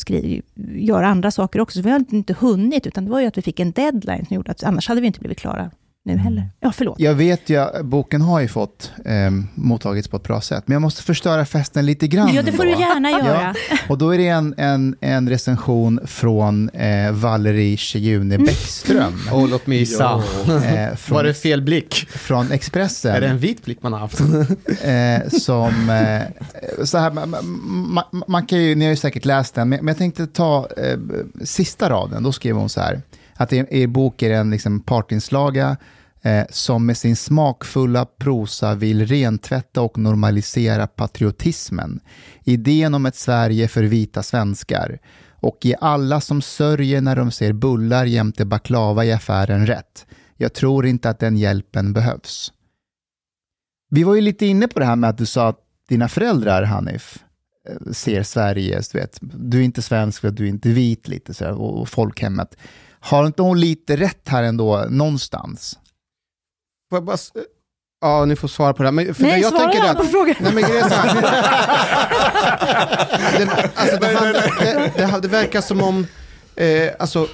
gör andra saker också. Så vi har inte hunnit, utan det var ju att vi fick en deadline som gjorde att annars hade vi inte blivit klara nu heller. Mm. Ja, förlåt. Jag vet ju, boken har ju fått eh, mottagits på ett bra sätt, men jag måste förstöra festen lite grann. Ja, det får då. du gärna göra. Ja, och då är det en, en, en recension från eh, Valerie Tjejune Bäckström. oh, låt mig gissa. Eh, från, Var det fel blick? Från Expressen. Är det en vit blick man har haft? eh, som, eh, så här, man, man, man, kan ju, ni har ju säkert läst den, men, men jag tänkte ta eh, sista raden, då skriver hon så här att er, er bok är en liksom partinslaga eh, som med sin smakfulla prosa vill rentvätta och normalisera patriotismen. Idén om ett Sverige för vita svenskar och ge alla som sörjer när de ser bullar jämte baklava i affären rätt. Jag tror inte att den hjälpen behövs. Vi var ju lite inne på det här med att du sa att dina föräldrar, Hanif, eh, ser Sverige, du vet, du är inte svensk för att du är inte vit lite så här, och folkhemmet. Har inte hon lite rätt här ändå, någonstans? Får jag bara... Ja, ni får svara på det här. Men, för nej, jag svara tänker på frågan. Nej, men grejen är det, alltså, det, det, det verkar som om eh, alltså,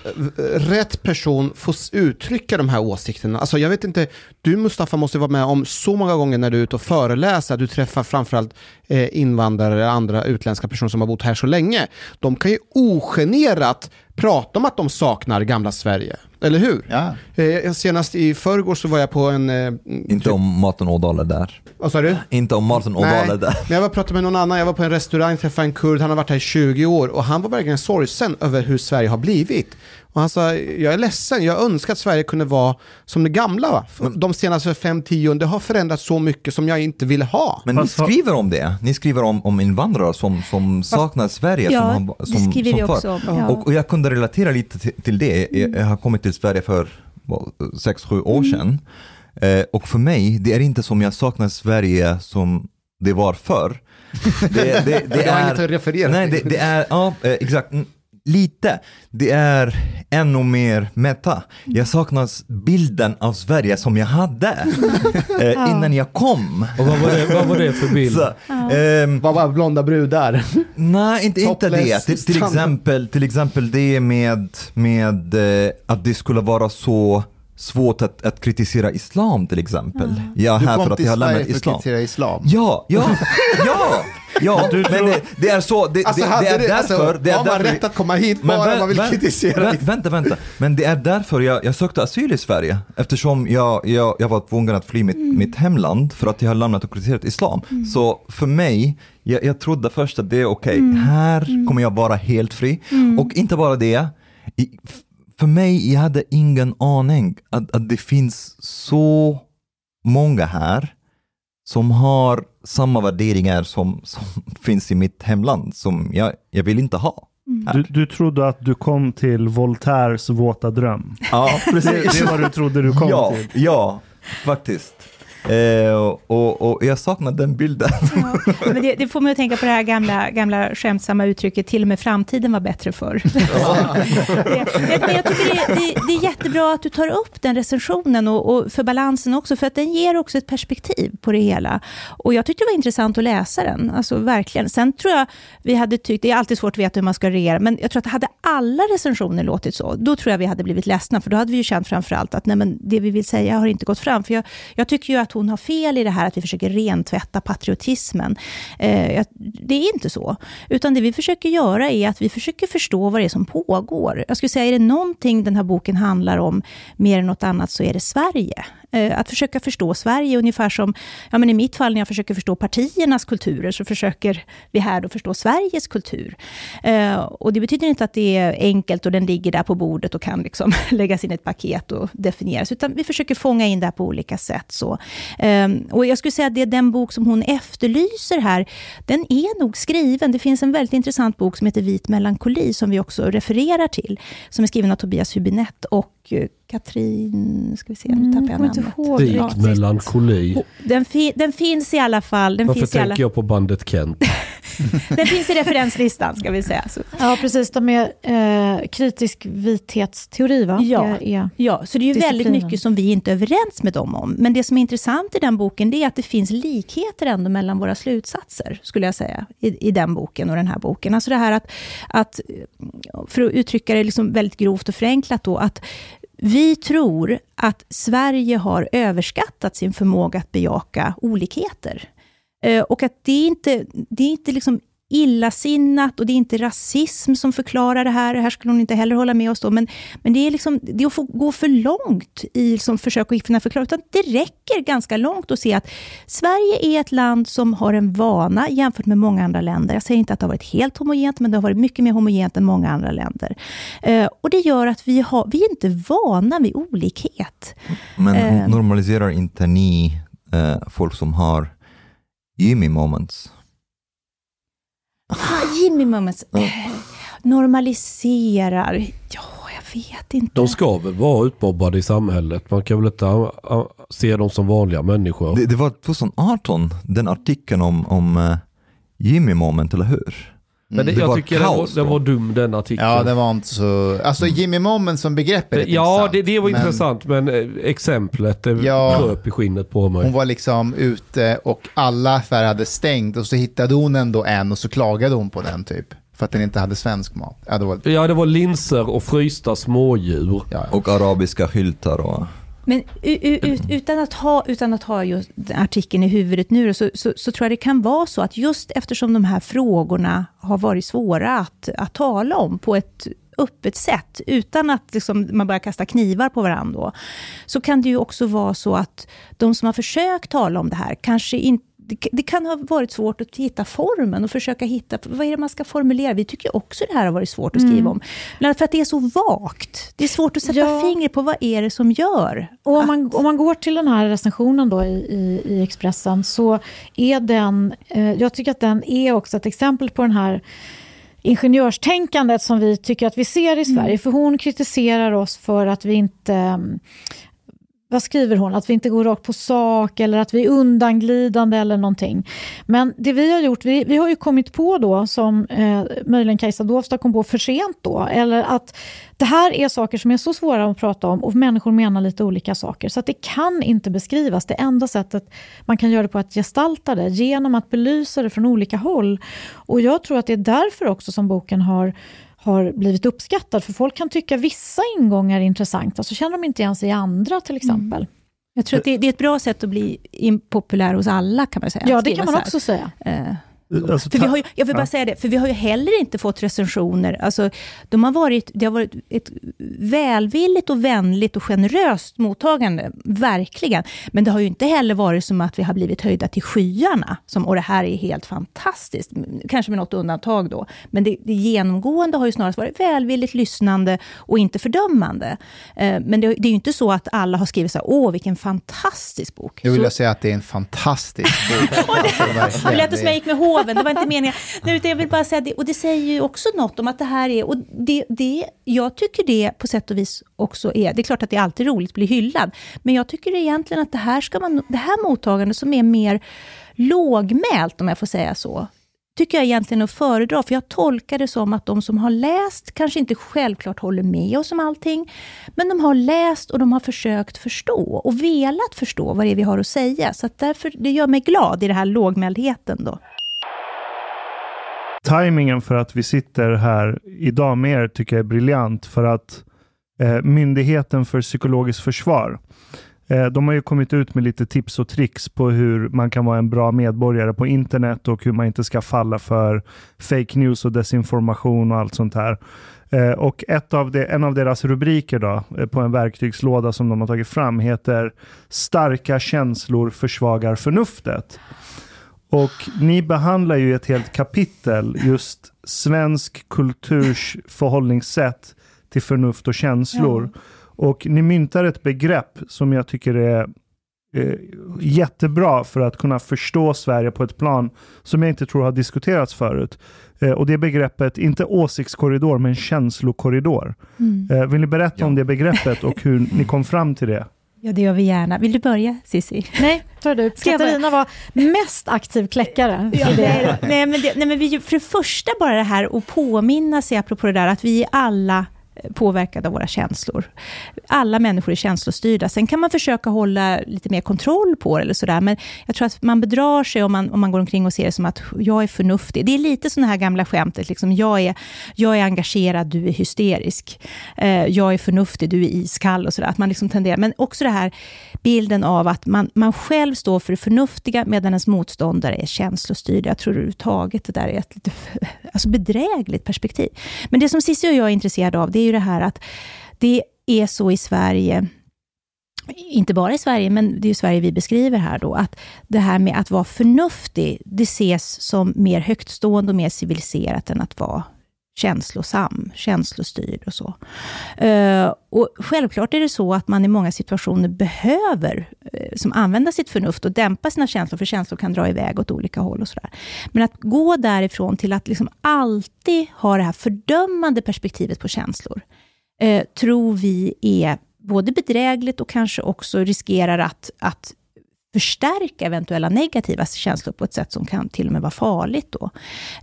rätt person får uttrycka de här åsikterna. Alltså, jag vet inte, du Mustafa måste vara med om så många gånger när du är ute och föreläser, du träffar framförallt eh, invandrare eller andra utländska personer som har bott här så länge. De kan ju ogenerat prata om att de saknar gamla Sverige. Eller hur? Ja. Eh, senast i förrgår så var jag på en... Eh, inte om Martin Ådahl är där. Vad sa du? Inte om Martin Ådahl är där. Men jag var pratade med någon annan, jag var på en restaurang, träffade en kurd, han har varit här i 20 år och han var verkligen sorgsen över hur Sverige har blivit. Och han sa, jag är ledsen, jag önskar att Sverige kunde vara som det gamla. Va? Men, de senaste 5-10 åren, det har förändrats så mycket som jag inte ville ha. Men ni skriver om det, ni skriver om, om invandrare som, som saknar Sverige. Ja, som, som, det skriver som vi också om. Ja. Och, och, jag kunde relatera lite till, till det. Jag, jag har kommit till Sverige för 6-7 år mm. sedan. Eh, och för mig, det är inte som jag saknar Sverige som det var förr. Det, det, det, det är inget att referera nej, det, det är, ja, eh, exakt. Lite. Det är ännu mer meta. Jag saknar bilden av Sverige som jag hade eh, innan jag kom. Och vad var det, vad var det för bild? Så, ehm, Vad var blonda brudar? Nej, inte, inte det. Till, till, exempel, till exempel det med, med eh, att det skulle vara så svårt att, att kritisera islam till exempel. Jag är Du här kom för att till jag har Sverige lämnat för att islam. kritisera islam. Ja, ja, ja, ja. Du men det, det är så, det, Alltså, det, det är det- därför... alltså, det är har man därför rätt att komma hit Men bara vä- man vill vä- kritisera? vä- Vänta, vänta. Men det är därför jag, jag sökte asyl i Sverige. Eftersom jag, jag, jag var tvungen att fly mitt, mitt hemland för att jag har lämnat och kritiserat islam. Så för mig, jag, jag trodde först att det är okej, här kommer jag vara helt fri. Och inte bara det, i, för mig, jag hade ingen aning att, att det finns så många här som har samma värderingar som, som finns i mitt hemland, som jag, jag vill inte ha. här. Du, du trodde att du kom till Voltaires våta dröm. Ja, Det, precis. det var du trodde du kom ja, till. ja, faktiskt. Eh, och, och jag saknar den bilden. Men det, det får mig att tänka på det här gamla, gamla skämtsamma uttrycket, till och med framtiden var bättre förr. det, men jag tycker det, det, det är jättebra att du tar upp den recensionen och, och för balansen också, för att den ger också ett perspektiv på det hela. Och jag tyckte det var intressant att läsa den, alltså verkligen. Sen tror jag vi hade tyckt, det är alltid svårt att veta hur man ska regera, men jag tror att hade alla recensioner låtit så, då tror jag vi hade blivit ledsna, för då hade vi ju känt framförallt att nej, men det vi vill säga har inte gått fram. För jag, jag tycker ju att att hon har fel i det här att vi försöker rentvätta patriotismen. Eh, det är inte så. Utan det vi försöker göra är att vi försöker förstå vad det är som pågår. Jag skulle säga, är det någonting den här boken handlar om mer än något annat så är det Sverige. Eh, att försöka förstå Sverige, ungefär som ja, men i mitt fall när jag försöker förstå partiernas kulturer, så försöker vi här då förstå Sveriges kultur. Eh, och det betyder inte att det är enkelt och den ligger där på bordet och kan liksom läggas in i ett paket och definieras, utan vi försöker fånga in det här på olika sätt. Så. Eh, och jag skulle säga att det är den bok som hon efterlyser här, den är nog skriven. Det finns en väldigt intressant bok som heter Vit melankoli, som vi också refererar till, som är skriven av Tobias Hübinette och eh, Katrin, ska vi se, nu tappar jag namnet. Rik riktigt. melankoli. Den, fi, den finns i alla fall. Den Varför finns, i alla, tänker jag på bandet Kent? den finns i referenslistan, ska vi säga. Så, Ja, precis. De är eh, kritisk vithetsteori, va? Ja. Är, ja, så det är ju väldigt mycket som vi inte är överens med dem om. Men det som är intressant i den boken, det är att det finns likheter ändå mellan våra slutsatser, skulle jag säga, i, i den boken och den här boken. Alltså det här att, att för att uttrycka det liksom väldigt grovt och förenklat då, att vi tror att Sverige har överskattat sin förmåga att bejaka olikheter. Eh, och att det är inte, det är inte liksom illasinnat och det är inte rasism som förklarar det här. Det här skulle hon inte heller hålla med oss då. Men, men det är liksom, det är att få gå för långt i liksom försök att finna förklaring. Utan det räcker ganska långt att se att Sverige är ett land som har en vana jämfört med många andra länder. Jag säger inte att det har varit helt homogent, men det har varit mycket mer homogent än många andra länder. Eh, och det gör att vi, har, vi är inte vana vid olikhet. Men Eh. normaliserar inte ni eh, folk som har Jimmy moments? Ah, Jimmy Moments. Eh, normaliserar. Ja, jag vet inte. De ska väl vara utmobbade i samhället. Man kan väl inte ah, ah, se dem som vanliga människor. Det, det var 2018, den artikeln om, om eh, Jimmy moment, eller hur? Men det, Det jag tycker den var, den var dum den artikeln. Ja, det var inte så... Alltså Jimmy Moment som begrepp är lite ja, det, det var men intressant men eh, exemplet det Ja. kröp i skinnet på mig. Hon var liksom ute och alla affärer hade stängt och så hittade hon ändå en och så klagade hon på den typ. För att den inte hade svensk mat. Ja, det var, Ja, det var linser och frysta smådjur. ja. Och arabiska skyltar och... Men u- u- utan, att ha, utan att ha just den artikeln i huvudet nu så, så, så tror jag det kan vara så att just eftersom de här frågorna har varit svåra att, att tala om på ett öppet sätt, utan att liksom man börjar kasta knivar på varandra, då, så kan det ju också vara så att de som har försökt tala om det här kanske inte det, kan ha varit svårt att hitta formen och försöka hitta, vad är det man ska formulera? Vi tycker också det här har varit svårt att skriva om. Bland annat för att det är så vagt. Det är svårt att sätta Ja. fingret på vad är det som gör Och om att- man, om man går till den här recensionen då i, i, i Expressen så är den, eh, jag tycker att den är också ett exempel på den här ingenjörstänkandet som vi tycker att vi ser i Sverige. För hon kritiserar oss för att vi inte mm, vad skriver hon, att vi inte går rakt på sak eller att vi är undanglidande eller någonting. Men det vi har gjort, vi, vi har ju kommit på då, som eh, möjligen Kajsa Dovsta kom på för sent då, eller att det här är saker som är så svåra att prata om och människor menar lite olika saker, så att det kan inte beskrivas. Det enda sättet man kan göra det på är att gestalta det, genom att belysa det från olika håll. Och jag tror att det är därför också som boken har har blivit uppskattad. För folk kan tycka vissa ingångar är intressanta, så känner de inte ens i andra till exempel. Mm. Jag tror att det, det, är ett bra sätt att bli impopulär hos alla, kan man säga. Ja, det kan man också säga. Eh, Alltså, för vi har ju, jag vill bara ja. säga det, för vi har ju heller inte fått recensioner. Alltså, de har varit, det har varit ett välvilligt och vänligt och generöst mottagande, verkligen. Men det har ju inte heller varit som att vi har blivit höjda till skyarna, som, och det här är helt fantastiskt, kanske med något undantag då. Men det, det genomgående har ju snarast varit välvilligt lyssnande och inte fördömande. Eh, men det, det, är ju inte så att alla har skrivit så här, åh vilken fantastisk bok. Jag vill så, säga att det är en fantastisk bok. det lät som jag gick med hår hoven, det var inte meningen. Nej, utan jag vill bara säga det, och det säger ju också något om att det här är, och det, det, jag tycker det på sätt och vis också är, det är klart att det är alltid roligt att bli hyllad, men jag tycker egentligen att det här, ska man, det här mottagandet som är mer lågmält, om jag får säga så, tycker jag egentligen att föredra, för jag tolkar det som att de som har läst kanske inte självklart håller med oss om allting, men de har läst och de har försökt förstå och velat förstå vad det är vi har att säga. Så att därför, det gör mig glad i den här lågmäldheten då timingen för att vi sitter här idag med er tycker jag är briljant. För att eh, Myndigheten för psykologiskt försvar, eh, de har ju kommit ut med lite tips och tricks på hur man kan vara en bra medborgare på internet och hur man inte ska falla för fake news och desinformation och allt sånt här. Eh, och ett av det, en av deras rubriker då, eh, på en verktygslåda som de har tagit fram heter Starka känslor försvagar förnuftet. Och ni behandlar ju ett helt kapitel just svensk kulturs förhållningssätt till förnuft och känslor. Ja. Och ni myntar ett begrepp som jag tycker är eh, jättebra för att kunna förstå Sverige på ett plan som jag inte tror har diskuterats förut. Eh, och det begreppet, inte åsiktskorridor, men känslokorridor. Mm. Eh, vill ni berätta ja. om det begreppet och hur ni kom fram till det? Ja, det gör vi gärna. Vill du börja, Cissi? Nej, tar du. Katarina var mest aktiv kläckare. Ja, nej, nej, men det, nej, men vi, för det första bara det här att påminna sig, apropå det där, att vi alla påverkade av våra känslor. Alla människor är känslostyrda. Sen kan man försöka hålla lite mer kontroll på det, eller sådär, men jag tror att man bedrar sig om man, om man går omkring och ser det som att jag är förnuftig. Det är lite sådana här gamla skämtet, liksom, jag, är, jag är engagerad, du är hysterisk. Eh, jag är förnuftig, du är iskall och sådär. Att man liksom tenderar, men också det här bilden av att man, man själv står för det förnuftiga, medan ens motståndare är känslostyrd. Jag tror överhuvudtaget det där är ett lite alltså bedrägligt perspektiv. Men det som Cissi och jag är intresserade av, det är ju det här att det är så i Sverige, inte bara i Sverige, men det är ju Sverige vi beskriver här då, att det här med att vara förnuftig, det ses som mer högtstående och mer civiliserat än att vara känslosam, känslostyrd och så. Eh, och självklart är det så att man i många situationer behöver eh, som använda sitt förnuft och dämpa sina känslor, för känslor kan dra iväg åt olika håll och sådär. Men att gå därifrån till att liksom alltid ha det här fördömande perspektivet på känslor, eh, tror vi är både bedrägligt och kanske också riskerar att, att förstärka eventuella negativa känslor på ett sätt som kan till och med vara farligt. Då.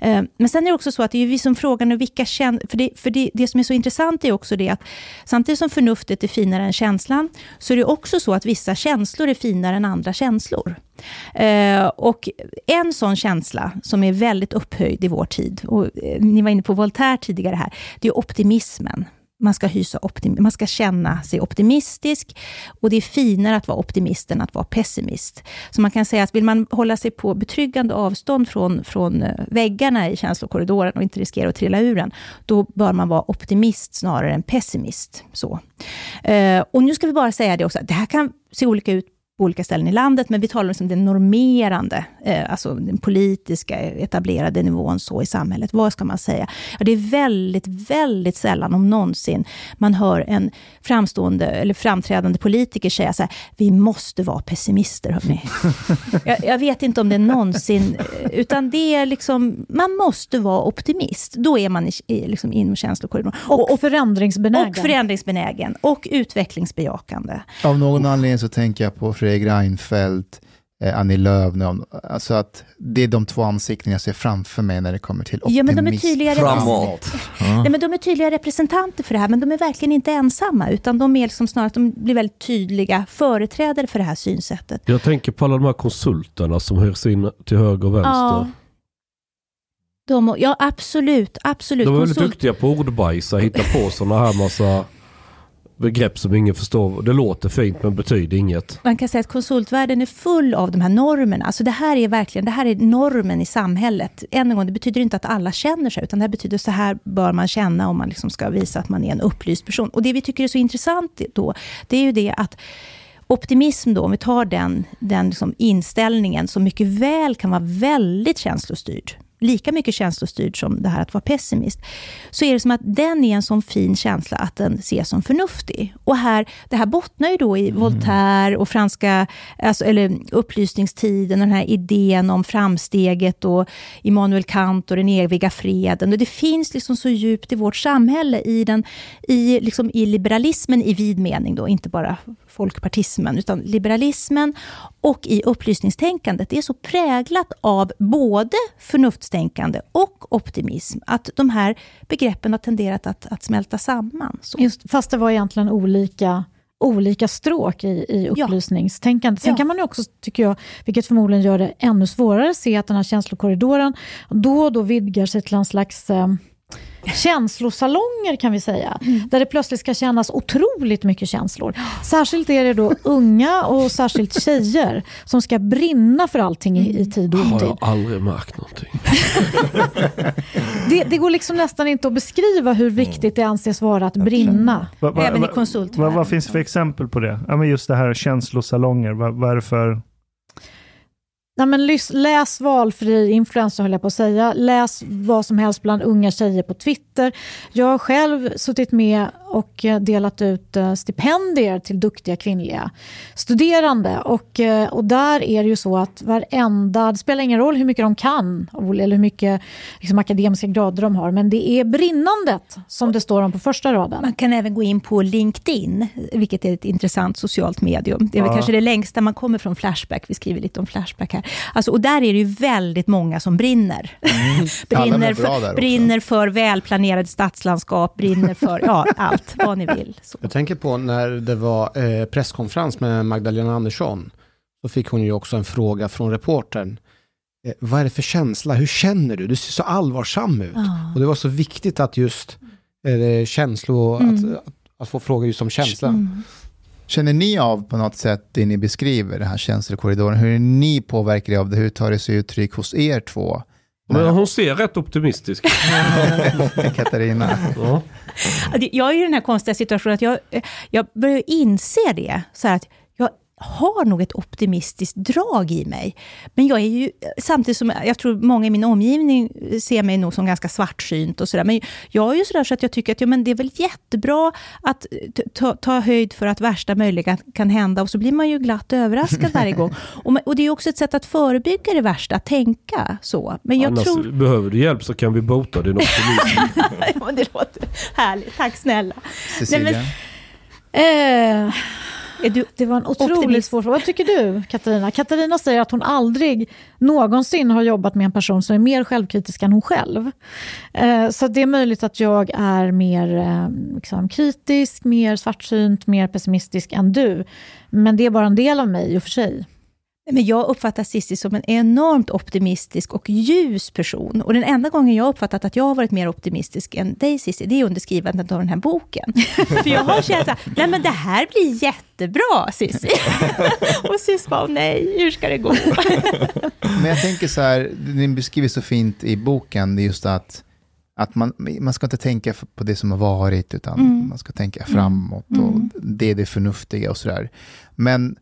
Eh, men sen är det också så att det är vi som frågar nu, vilka känslor... För, det, för det, det som är så intressant är också det att samtidigt som förnuftet är finare än känslan, så är det också så att vissa känslor är finare än andra känslor. Eh, och en sån känsla som är väldigt upphöjd i vår tid, och eh, ni var inne på Voltaire tidigare här, det är optimismen man ska, hysa optim man ska känna sig optimistisk och det är finare att vara optimist än att vara pessimist. Så man kan säga att vill man hålla sig på betryggande avstånd från, från eh, väggarna i känslokorridoren och inte riskera att trilla ur den, då bör man vara optimist snarare än pessimist. Så. Eh, och nu ska vi bara säga det också, det här kan se olika ut på olika ställen i landet, men vi talar liksom den normerande, eh, alltså den politiska etablerade nivån så i samhället. Vad ska man säga? Ja, det är väldigt, väldigt sällan, om någonsin, man hör en framstående eller framträdande politiker säga så här, vi måste vara pessimister, hörni. jag, jag vet inte om det någonsin, eh, utan det är liksom, man måste vara optimist. Då är man i, i, liksom inom känslokorridoren. Och, och förändringsbenägen. Och förändringsbenägen. Och utvecklingsbejakande. Av någon anledning så tänker jag på Fredrik Reinfeldt, eh, Annie Lööf. Alltså att det är de två ansikten jag ser framför mig när det kommer till optimism. Ja, men de är tydliga, Framåt. Ja. men de är tydliga representanter för det här, men de är verkligen inte ensamma, utan de är liksom snarare att de blir väldigt tydliga företrädare för det här synsättet. Jag tänker på alla de här konsulterna som hyrs in till höger och vänster. Ja. De, ja, absolut. absolut. De är väldigt Konsult- duktiga på ordbajsa, hitta på sådana här massa begrepp som ingen förstår. Det låter fint men betyder inget. man kan säga att konsultvärlden är full av de här normerna. Alltså det här är verkligen det här är normen i samhället. Än en gång, det betyder inte att alla känner sig, utan det här betyder så här bör man känna om man liksom ska visa att man är en upplyst person. Och det vi tycker är så intressant då, det är ju det att optimism då, om vi tar den, den liksom inställningen, som mycket väl kan vara väldigt känslostyrd, lika mycket känslostyrd som det här att vara pessimist, så är det som att den är en sån fin känsla att den ses som förnuftig. Och här, det här bottnar ju då i Voltaire och franska, alltså, eller upplysningstiden, den här idén om framsteget och Immanuel Kant och den eviga freden. Och det finns liksom så djupt i vårt samhälle, i, den, i, liksom i liberalismen i vid mening, då, inte bara folkpartismen, utan liberalismen och i upplysningstänkandet. Det är så präglat av både förnuftstänkande och optimism, att de här begreppen har tenderat att, att smälta samman. Så. Just, fast det var egentligen olika olika stråk i, i upplysningstänkandet. Sen Ja. kan man ju också, tycker jag, vilket förmodligen gör det ännu svårare, se att den här känslokorridoren då och då vidgar sig till en slags eh, känslosalonger kan vi säga. Där det plötsligt ska kännas otroligt mycket känslor. Särskilt är det då unga och särskilt tjejer som ska brinna för allting i, i tid och Har otid. jag aldrig märkt någonting. Det, det går liksom nästan inte att beskriva hur viktigt det anses vara att brinna. Va- va- Även i va- konsultvärlden. Vad, finns det för exempel på det? Ja, men just det här känslosalonger. Vad är det för... Nej, men lys- läs valfri influencer höll jag på att säga. Läs vad som helst bland unga tjejer på Twitter. Jag har själv suttit med och eh, delat ut eh, stipendier till duktiga kvinnliga studerande. Och, eh, och där är det ju så att varenda, det spelar ingen roll hur mycket de kan eller hur mycket liksom, akademiska grader de har, men det är brinnandet som det står om på första raden. Man kan även gå in på LinkedIn, vilket är ett intressant socialt medium. Det är väl Ja. kanske det längsta man kommer från Flashback. Vi skriver lite om Flashback här. Alltså, och där är det ju väldigt många som brinner. Mår brinner, för, brinner för välplanerade stadslandskap, brinner för ja, allt, vad ni vill. Så. Jag tänker på när det var eh, presskonferens med Magdalena Andersson. Så fick hon ju också en fråga från reportern. Eh, vad är det för känsla? Hur känner du? Du ser så allvarsam ut. Och det var så viktigt att just eh, känslor, Mm. att, att, att få fråga just om känsla. Känner ni av på något sätt det ni beskriver, den här känslokorridoren? Hur är ni påverkade av det? Hur tar det sig uttryck hos er två? Men hon ser rätt optimistisk. Katarina. Ja. Jag är i den här konstiga situationen att jag, eh, jag börjar inse det. Så här att har nog ett optimistiskt drag i mig. Men jag är ju, samtidigt som jag tror många i min omgivning ser mig nog som ganska svartsynt och sådär. Men jag är ju sådär så att jag tycker att ja, men det är väl jättebra att ta, ta höjd för att värsta möjliga kan hända. Och så blir man ju glatt överraskad varje gång. Och, och det är också ett sätt att förebygga det värsta, att tänka så. Men jag Annars tror... behöver du hjälp så kan vi bota din optimism. Ja, men det låter härligt. Tack snälla. Cecilia? Nej, Eh, Är du Det var en otroligt Optimist. svår fråga. Vad tycker du, Katarina? Katarina säger att hon aldrig någonsin har jobbat med en person som är mer självkritisk än hon själv. Eh, så det är möjligt att jag är mer eh, liksom, kritisk, mer svartsynt, mer pessimistisk än du. Men det är bara en del av mig i och för sig. Men jag uppfattar Cissi som en enormt optimistisk och ljus person. Och den enda gången jag uppfattat att jag har varit mer optimistisk än dig Cissi, det är under skrivandet av den här boken. För jag har känt att nej men det här blir jättebra Cissi. och Cissi bara, nej, hur ska det gå? Men jag tänker så här, ni beskriver så fint i boken, det är just att, att man, man ska inte tänka på det som har varit, utan Mm. man ska tänka framåt och det är det förnuftiga och sådär. Men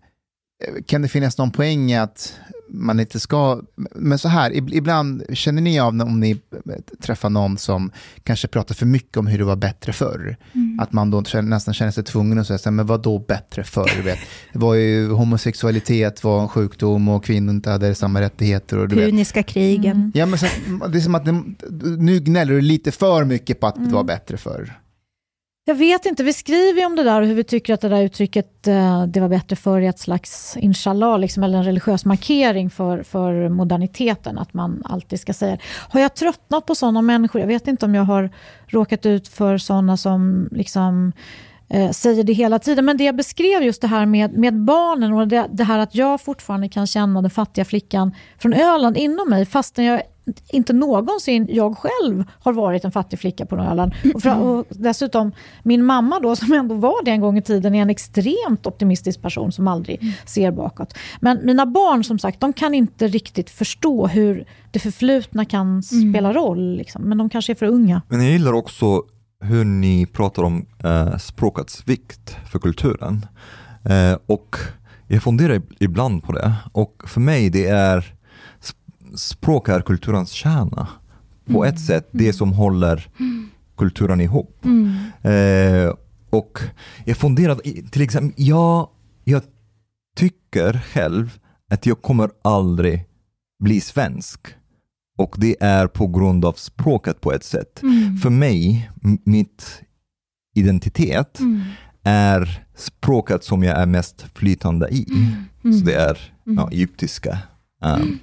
kan det finnas någon poäng i att man inte ska... Men så här, ibland känner ni av om ni träffar någon som kanske pratar för mycket om hur det var bättre förr. Mm. Att man då nästan känner sig tvungen att säga, men vad då bättre förr? Vet? Det var ju homosexualitet var en sjukdom och kvinnor inte hade samma rättigheter. Och, Puniska krigen. Mm. Ja, men så, det är som att nu gnäller du lite för mycket på att mm. det var bättre förr. Jag vet inte, vi skriver ju om det där och hur vi tycker att det där uttrycket eh, det var bättre förr i ett slags inshallah, liksom, eller en religiös markering för, för moderniteten, att man alltid ska säga Har jag tröttnat på sådana människor? Jag vet inte om jag har råkat ut för sådana som liksom eh, säger det hela tiden. Men det jag beskrev just det här med, med barnen och det, det här att jag fortfarande kan känna den fattiga flickan från Öland inom mig fastän jag inte någonsin jag själv har varit en fattig flicka på Öland. Och, för, och dessutom min mamma då som ändå var det en gång i tiden är en extremt optimistisk person som aldrig mm. ser bakåt. Men mina barn som sagt, de kan inte riktigt förstå hur det förflutna kan mm. spela roll. Liksom. Men de kanske är för unga. Men jag gillar också hur ni pratar om eh, språkets vikt för kulturen. Eh, och jag funderar ibland på det. Och för mig det är språk är kulturens kärna. På mm. ett sätt, det som håller kulturen ihop. Mm. Eh, och jag funderar, till exempel, jag, jag tycker själv att jag kommer aldrig bli svensk. Och det är på grund av språket på ett sätt. Mm. För mig, mitt identitet mm. är språket som jag är mest flytande i. Mm. Så det är ja, mm. egyptiska. Um,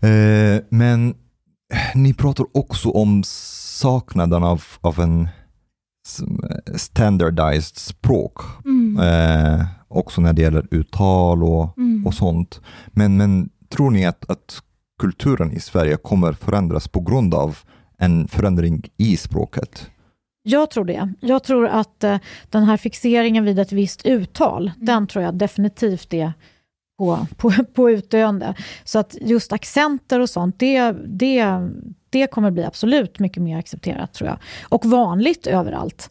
Eh, men ni pratar också om saknaden av, av en standardized språk. Mm. Eh, också när det gäller uttal och, mm. och sånt. Men, men tror ni att, att kulturen i Sverige kommer förändras på grund av en förändring i språket? Jag tror det. Jag tror att eh, den här fixeringen vid ett visst uttal, mm. den tror jag definitivt är på, på, på utdöende. Så att just accenter och sånt, det, det, det kommer bli absolut mycket mer accepterat tror jag. Och vanligt överallt.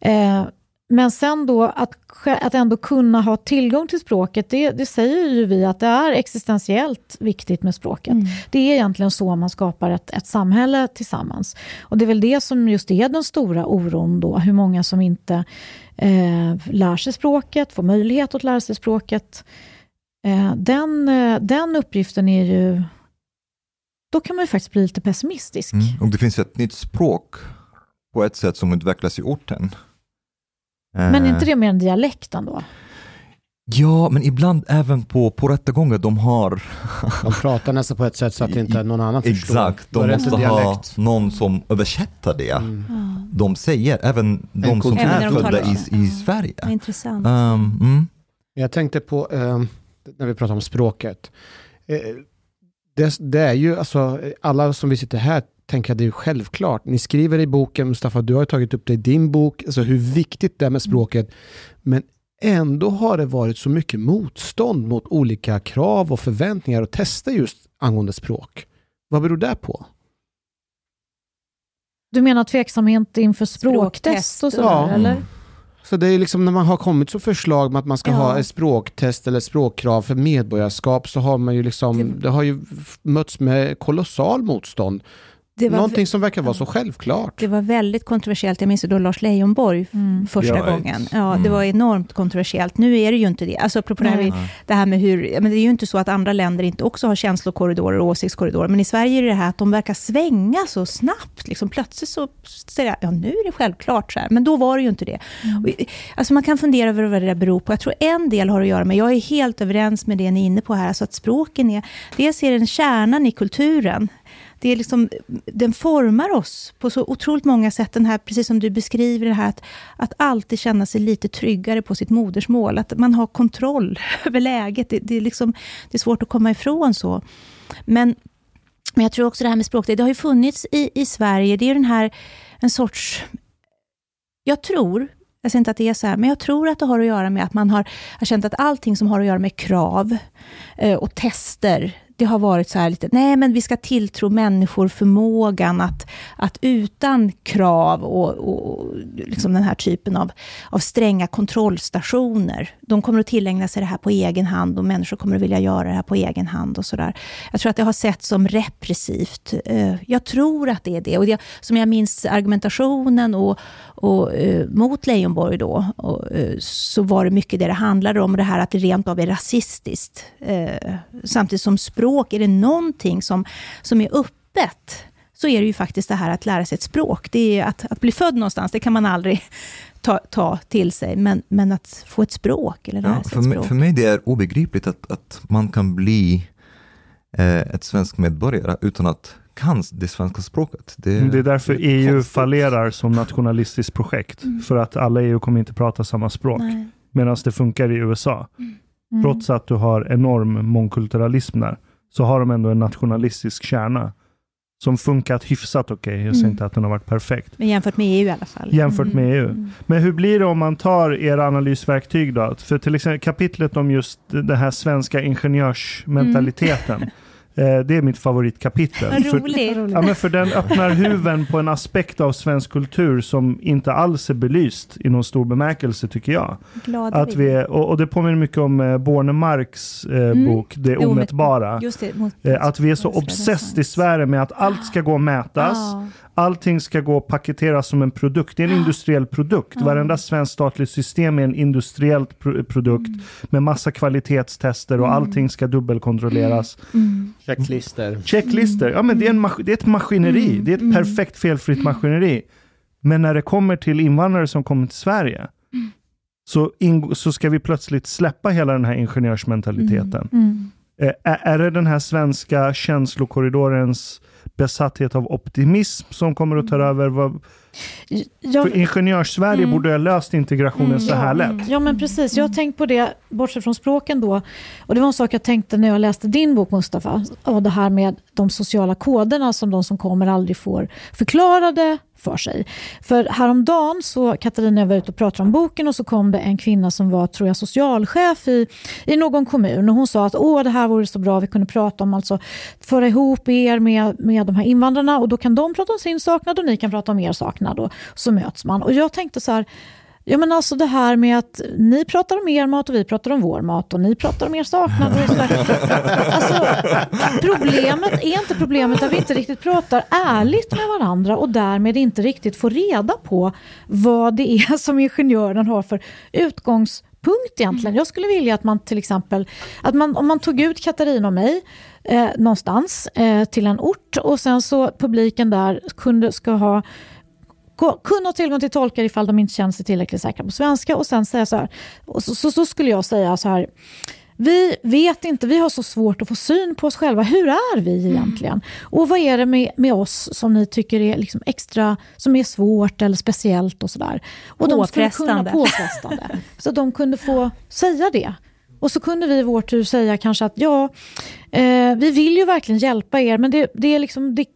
Eh, men sen då att, att ändå kunna ha tillgång till språket, det, det säger ju vi att det är existentiellt viktigt med språket. Mm. Det är egentligen så man skapar ett, ett samhälle tillsammans. Och det är väl det som just är den stora oron då, hur många som inte eh, lär sig språket, får möjlighet att lära sig språket. Eh, den, eh, den uppgiften är ju... Då kan man ju faktiskt bli lite pessimistisk. Mm. Och det finns ett nytt språk på ett sätt som utvecklas i orten. Men är inte eh. det mer en dialekt då? Ja, men ibland även på, på rättegångar, de har... De pratar nästan på ett sätt så att inte någon annan förstår. Exakt, de måste ha någon som översätter det. Mm. De säger, även de som är födda i, i Sverige. Intressant. Um, mm. Jag tänkte på, um, när vi pratar om språket. Eh, det, det, är ju, alltså, alla som vi sitter här tänker att det är självklart. Ni skriver i boken, Mustafa, du har tagit upp det i din bok, alltså hur viktigt det är med språket. Men ändå har det varit så mycket motstånd mot olika krav och förväntningar och tester just angående språk. Vad beror det på? Du menar tveksamhet inför språktest och sådär, ja. eller? Så det är liksom när man har kommit så förslag med att man ska ja. ha ett språktest eller språkkrav för medborgarskap så har man ju liksom, det har ju mötts med kolossal motstånd. Det var Någonting som verkar vara så självklart. Det var väldigt kontroversiellt. Jag minns då Lars Leijonborg mm. första ja, gången. Ja, mm. Det var enormt kontroversiellt. Nu är det ju inte det. Alltså, apropå det här, det här med hur... Men det är ju inte så att andra länder inte också har känslokorridorer och åsiktskorridorer. Men i Sverige är det här att de verkar svänga så snabbt. Liksom, plötsligt så säger jag, ja nu är det självklart så här. Men då var det ju inte det. Mm. Och, alltså, man kan fundera över vad det där beror på. Jag tror en del har att göra med, jag är helt överens med det ni är inne på här, alltså att språken är, dels är den kärnan i kulturen det är liksom, den formar oss på så otroligt många sätt. Den här, precis som du beskriver det här, att, att alltid känna sig lite tryggare på sitt modersmål. Att man har kontroll över läget. Det, det, är, liksom, det är svårt att komma ifrån så. Men, men jag tror också det här med språk, det, det har ju funnits i, i Sverige. Det är den här, en sorts... Jag tror, jag säger inte att det är så här, men jag tror att det har att göra med att man har, har känt att allting som har att göra med krav eh, och tester, det har varit så här lite, nej men vi ska tilltro människor förmågan att, att utan krav och, och liksom den här typen av, av stränga kontrollstationer, de kommer att tillägna sig det här på egen hand och människor kommer att vilja göra det här på egen hand och sådär. Jag tror att det har sett som repressivt. Eh, jag tror att det är det. Och det, som jag minns argumentationen och, och eh, mot Leijonborg då, och, eh, så var det mycket det det handlade om, det här att det rent av är rasistiskt. Samtidigt som språk, är det någonting som, som är öppet, så är det ju faktiskt det här att lära sig ett språk. Det är att, att bli född någonstans, det kan man aldrig ta, ta till sig, men, men att få ett språk eller lära Ja, sig för, ett mig, språk. för mig det är obegripligt att, att man kan bli eh, ett svensk medborgare utan att kan det svenska språket. Det, Det är därför det är EU konstigt. fallerar som nationalistiskt projekt. För att alla EU kommer inte prata samma språk. Medan det funkar i USA. Mm. Trots att du har enorm mångkulturalism där, så har de ändå en nationalistisk kärna. Som funkat hyfsat okej. Jag säger Mm. inte att den har varit perfekt. Men jämfört med EU i alla fall. Jämfört Mm. med EU. Mm. Men hur blir det om man tar era analysverktyg då? För till exempel kapitlet om just den här svenska ingenjörsmentaliteten. Eh, det är mitt favoritkapitel. Vad För- roligt. Ja, men för den öppnar huven på en aspekt av svensk kultur som inte alls är belyst i någon stor bemärkelse tycker jag. Glada Att vi, är- och, och det påminner mycket om eh, Bornemarks eh, Mm. bok Det omätbara. Det, mot, Eh, att vi är så obsessed i Sverige med att allt ska gå att mätas. Ja. Allting ska gå att paketeras som en produkt. Det är en industriell produkt. Ja. Varenda svenskt statligt system är en industriellt pro- produkt Mm. med massa kvalitetstester och allting ska dubbelkontrolleras. Mm. Checklister. Checklister, ja men det är, en det är ett maskineri. Mm. Det är ett perfekt felfritt maskineri. Men när det kommer till invandrare som kommer till Sverige Mm. så, så ska vi plötsligt släppa hela den här ingenjörsmentaliteten. Eh, Är, är det den här svenska känslokorridorens besatthet av optimism som kommer att ta Mm. över? Jag, för Ingenjörs-Sverige Mm. borde ha löst integrationen Mm, så här lätt. Ja men precis, jag har tänkt på det, bortsett från språken då. Och det var en sak jag tänkte när jag läste din bok Mustafa. Och det här med de sociala koderna som de som kommer aldrig får förklarade för sig. För häromdagen så, Katarina jag var ute och pratade om boken och så kom det en kvinna som var, tror jag, socialchef i, i någon kommun. Och hon sa att åh det här vore så bra, vi kunde prata om alltså föra ihop er med, med de här invandrarna och då kan de prata om sin saknad och ni kan prata om er saknad och så möts man. Och jag tänkte så här, Ja men alltså det här med att ni pratar om er mat och vi pratar om vår mat och ni pratar om er saknad och sådär. Alltså problemet är inte problemet att vi inte riktigt pratar ärligt med varandra och därmed inte riktigt får reda på vad det är som ingenjören har för utgångspunkt egentligen. Jag skulle vilja att man till exempel, att man, om man tog ut Katarina och mig eh, någonstans eh, till en ort och sen så publiken där kunde, ska ha Kunna ha tillgång till tolkar ifall de inte känner sig tillräckligt säkra på svenska och sen säga så här, så, så, så skulle jag säga så här, vi vet inte, vi har så svårt att få syn på oss själva. Hur är vi egentligen? Och vad är det med, med oss som ni tycker är liksom extra, som är svårt eller speciellt och sådär? Och de skulle kunna påfrestande. Så de kunde få säga det. Och så kunde vi i vår tur säga kanske att ja, eh, vi vill ju verkligen hjälpa er, men det, det är liksom, det,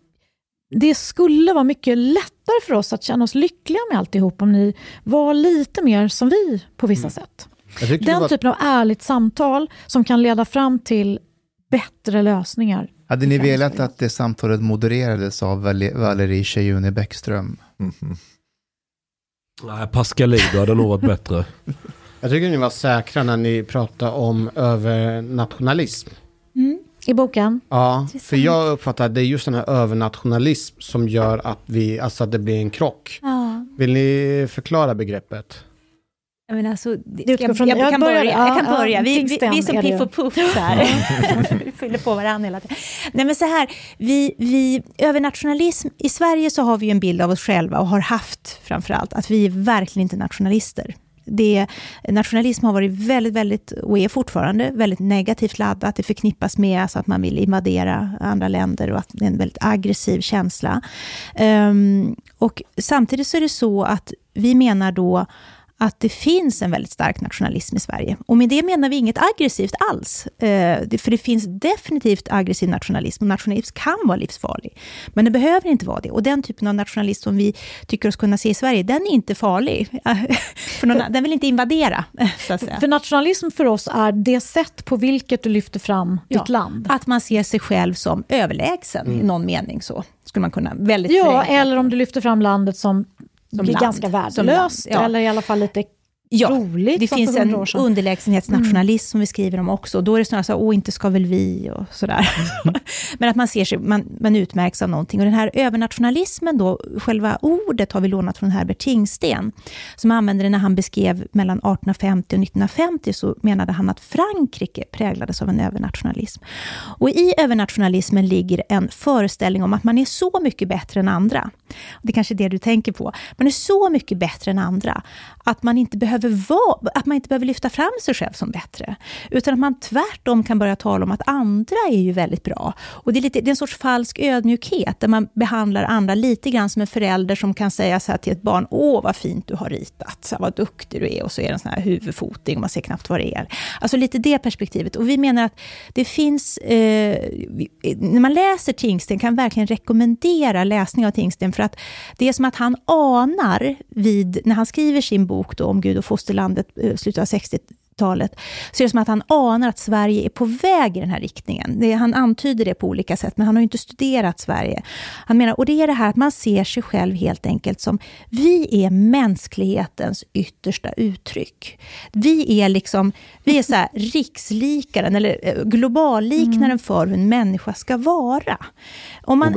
det skulle vara mycket lättare för oss att känna oss lyckliga med alltihop om ni var lite mer som vi på vissa sätt. Tyckte det Den var- typen av ärligt samtal som kan leda fram till bättre lösningar. Hade ni velat att det samtalet modererades av Val- Valerie Tjejuni Bäckström? Mhm. Nej, Pascalido hade nog varit bättre. Jag tycker ni var säkra när ni pratade om övernationalism. I boken? Ja, för jag uppfattar att det är just den här övernationalism som gör att, vi, alltså att det blir en krock. Ja. Vill ni förklara begreppet? Jag, menar, alltså, utgår jag, från- jag, jag kan börja. ja, jag kan ja, börja. Vi, vi, vi är som Piff och Puff så här. vi fyller på varandra hela tiden. Nej men så här, vi, vi, övernationalism, i Sverige så har vi en bild av oss själva och har haft framförallt att vi är verkligen inte nationalister. Det, nationalism har varit väldigt, väldigt, och är fortfarande väldigt negativt laddat. Det förknippas med alltså att man vill invadera andra länder och att det är en väldigt aggressiv känsla. Um, och samtidigt så är det så att vi menar då att det finns en väldigt stark nationalism i Sverige. Och med det menar vi inget aggressivt alls. Eh, för det finns definitivt aggressiv nationalism och nationalism kan vara livsfarlig. Men det behöver inte vara det. Och den typen av nationalism som vi tycker oss kunna se i Sverige, den är inte farlig. för någon, den vill inte invadera, så att säga. För nationalism för oss är det sätt på vilket du lyfter fram ja, ditt land. Att man ser sig själv som överlägsen mm. i någon mening. så skulle man kunna väldigt Ja, förenkla. eller om du lyfter fram landet som, som blir land. ganska värdelöst, ja. eller i alla fall lite ja, roligt. Det finns en underlägsenhetsnationalism mm. som vi skriver om också. Då är det snarare så åh, inte ska väl vi och sådär. Mm. Men att man ser sig, man, man utmärks av någonting. Och den här övernationalismen då, själva ordet har vi lånat från Herbert Tingsten, som använde det när han beskrev mellan 1850 och 1950, så menade han att Frankrike präglades av en övernationalism. Och i övernationalismen ligger en föreställning om att man är så mycket bättre än andra. Det är kanske är det du tänker på. Man är så mycket bättre än andra, att man inte behöver behöver vara, att man inte behöver lyfta fram sig själv som bättre. Utan att man tvärtom kan börja tala om att andra är ju väldigt bra. Och det är, lite, det är en sorts falsk ödmjukhet, där man behandlar andra lite grann som en förälder som kan säga så här till ett barn, åh vad fint du har ritat, så här, vad duktig du är, och så är det en sån här huvudfoting, och man ser knappt vad det är. Alltså lite det perspektivet. Och vi menar att det finns, eh, när man läser Tingsten, kan verkligen rekommendera läsning av Tingsten, för att det är som att han anar vid, när han skriver sin bok då, om Gud och fosterlandet, eh, slutet av 60-talet, så är det som att han anar att Sverige är på väg i den här riktningen. Det, han antyder det på olika sätt, men han har ju inte studerat Sverige. Han menar, och det är det här att man ser sig själv helt enkelt som, vi är mänsklighetens yttersta uttryck. Vi är liksom, vi är så här rikslikaren, eller eh, globalliknaren mm. för hur en människa ska vara. Om man,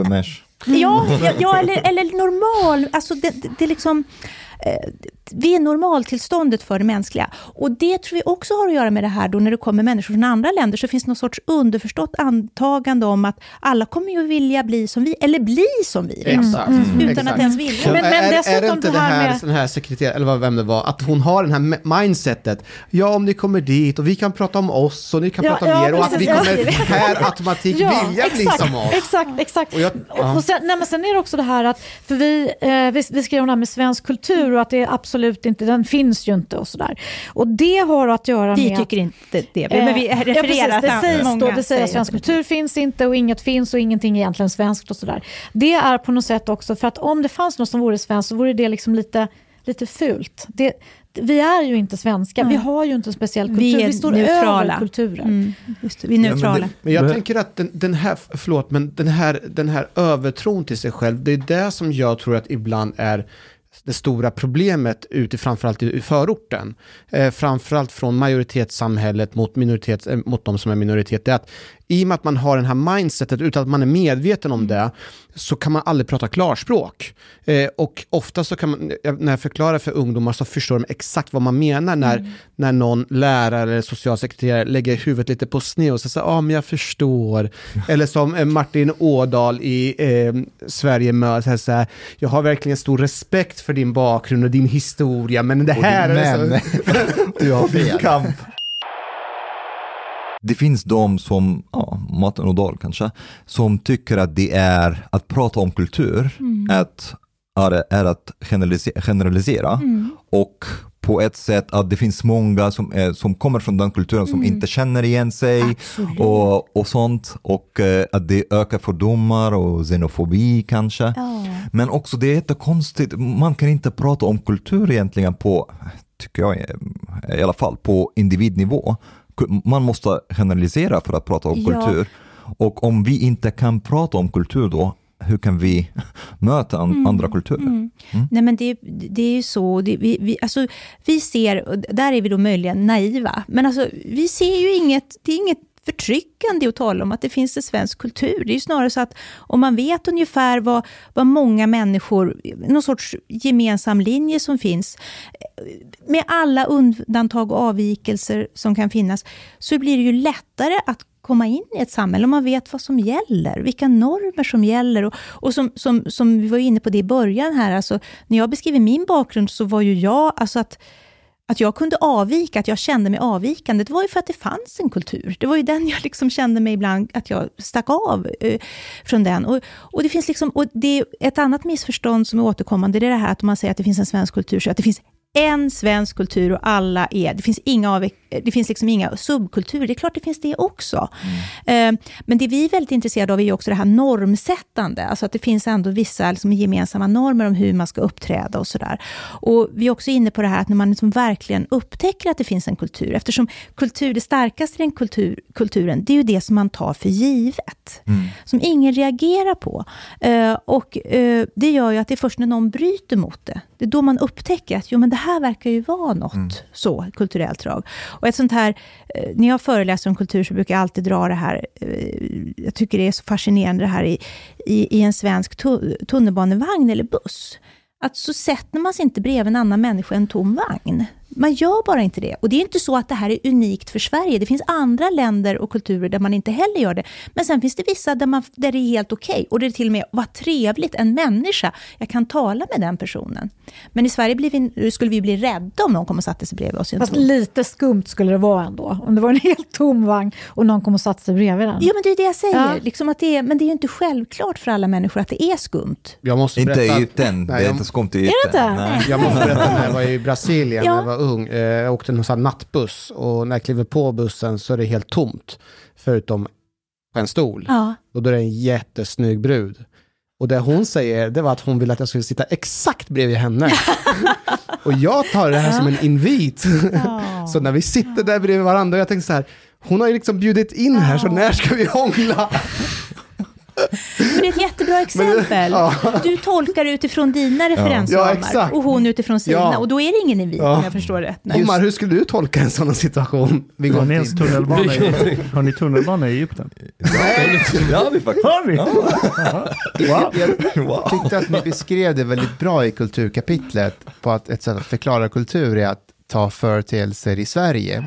Ja, ja, eller, eller normal, alltså det, det, det liksom vi är normaltillståndet för det mänskliga. Och det tror vi också har att göra med det här då när det kommer människor från andra länder, så finns det någon sorts underförstått antagande om att alla kommer ju vilja bli som vi, eller bli som vi mm. Mm. utan Exakt. att ens vilja. Men, men är, är det inte det här, med... den här sekreteraren, eller vem det var, att hon har den här mindsetet, ja om ni kommer dit och vi kan prata om oss och ni kan ja, prata om ja, er och att vi kommer per automatik ja, vilja exakt, bli som oss. Exakt, exakt. Och, jag, ja. och sen, nej, men sen är det också det här att, för vi, eh, vi, vi skrev om det här med svensk kultur och att det absolut inte, den finns ju inte och sådär. Och det har att göra vi med... Vi tycker inte det, men vi refererar ja, precis, det sägs då, det säger att svensk kultur finns inte och inget finns och ingenting är egentligen svenskt och sådär. Det är på något sätt också, för att om det fanns något som vore svenskt så vore det liksom lite lite fult. Det, vi är ju inte svenska, Nej. vi har ju inte en speciell kultur, vi, vi står neutrala. över kulturen. Mm, det, vi är neutrala. Ja, men, men, jag tänker att den, den, här, förlåt, men den här, den här övertron till sig själv, det är det som jag tror att ibland är det stora problemet ute framförallt i förorten. Eh, framförallt från majoritetssamhället mot, minoritet, eh, mot de som är minoritet. Det är att i och med att man har det här mindsetet utan att man är medveten om det, så kan man aldrig prata klarspråk. Eh, och ofta så kan man, när jag förklarar för ungdomar så förstår de exakt vad man menar när, mm. när någon lärare eller socialsekreterare lägger huvudet lite på sned och säger ja ah, men jag förstår. eller som eh, Martin Ådahl i eh, Sverige möter, så här, jag har verkligen stor respekt för din bakgrund och din historia, men det här är så... du har fel. kamp det finns de som, ja, Martin Odal kanske, som tycker att det är att prata om kultur, mm. att, är, är att generalisera, generalisera mm. och på ett sätt att det finns många som, är, som kommer från den kulturen som mm. inte känner igen sig och, och sånt och uh, att det ökar fördomar och xenofobi kanske. Oh. Men också det är jättekonstigt, man kan inte prata om kultur egentligen på, tycker jag i alla fall, på individnivå man måste generalisera för att prata om ja. kultur. Och om vi inte kan prata om kultur då, hur kan vi möta mm. andra kulturer? Mm. Mm. Nej, men det, det är ju så, det, vi, vi, alltså, vi ser, där är vi då möjligen naiva, men alltså, vi ser ju inget, det är inget förtryckande att tala om att det finns en svensk kultur. Det är ju snarare så att om man vet ungefär vad, vad många människor, någon sorts gemensam linje som finns, med alla undantag och avvikelser som kan finnas, så blir det ju lättare att komma in i ett samhälle, om man vet vad som gäller, vilka normer som gäller. Och, och som, som, som vi var inne på det i början här, alltså, när jag beskriver min bakgrund så var ju jag, alltså att att jag kunde avvika, att jag kände mig avvikande, det var ju för att det fanns en kultur. Det var ju den jag liksom kände mig ibland, att jag stack av eh, från den. Och, och, det finns liksom, och det är ett annat missförstånd som är återkommande, det är det här att om man säger att det finns en svensk kultur, så att det finns en svensk kultur och alla är, det finns inga, av, det finns liksom inga subkulturer, det är klart det finns det också. Mm. Men det vi är väldigt intresserade av är också det här normsättande, alltså att det finns ändå vissa liksom gemensamma normer om hur man ska uppträda och sådär. Och vi är också inne på det här att när man liksom verkligen upptäcker att det finns en kultur, eftersom kultur, det starkaste i den kultur, kulturen, det är ju det som man tar för givet, mm. som ingen reagerar på. Eh, och eh, det gör ju att det är först när någon bryter mot det, det är då man upptäcker att jo, men det här verkar ju vara något mm. så, kulturellt drag. Och ett sånt här, eh, när jag föreläser om kultur så brukar jag alltid dra det här, jag tycker det är så fascinerande det här i, i, i en svensk tunnelbanevagn eller buss. Att så sätter man sig inte bredvid en annan människa en tom vagn. Man gör bara inte det. Och det är inte så att det här är unikt för Sverige. Det finns andra länder och kulturer där man inte heller gör det. Men sen finns det vissa där, man, där det är helt okej. Okay. Och det är till och med, vad trevligt, en människa. Jag kan tala med den personen. Men i Sverige vi, skulle vi bli rädda om någon kom och satte sig bredvid oss. Fast lite skumt skulle det vara ändå. Om det var en helt tom vagn och någon kom och satte sig bredvid den. Ja, men det är det jag säger. Ja. Liksom att det är, men det är ju inte självklart för alla människor att det är skumt. Jag måste berätta. Inte ytan. Det är inte skumt i ytan. Är det inte? Nej. Jag måste berätta när jag var i Brasilien, ja. Ung. Eh, jag åkte en sån nattbuss och när jag kliver på bussen så är det helt tomt. Förutom på en stol. Ja. Och då är det en jättesnygg brud. Och det hon säger, det var att hon ville att jag skulle sitta exakt bredvid henne. och jag tar det här som en invit. Så när vi sitter där bredvid varandra, och jag tänkte så här, hon har ju liksom bjudit in här, så när ska vi hångla? Men det är ett jättebra exempel. Det, ja. Du tolkar utifrån dina referensramar ja, och hon utifrån sina. Ja. Och då är det ingen invit ja. om jag förstår rätt. Omar, hur skulle du tolka en sån situation? Vi går har, ni tunnelbana i, har ni tunnelbana i Egypten? Nej, det har vi faktiskt. Har ni? Wow. Jag tyckte att ni beskrev det väldigt bra i kulturkapitlet på att ett sätt att förklara kultur är att ta företeelser i Sverige.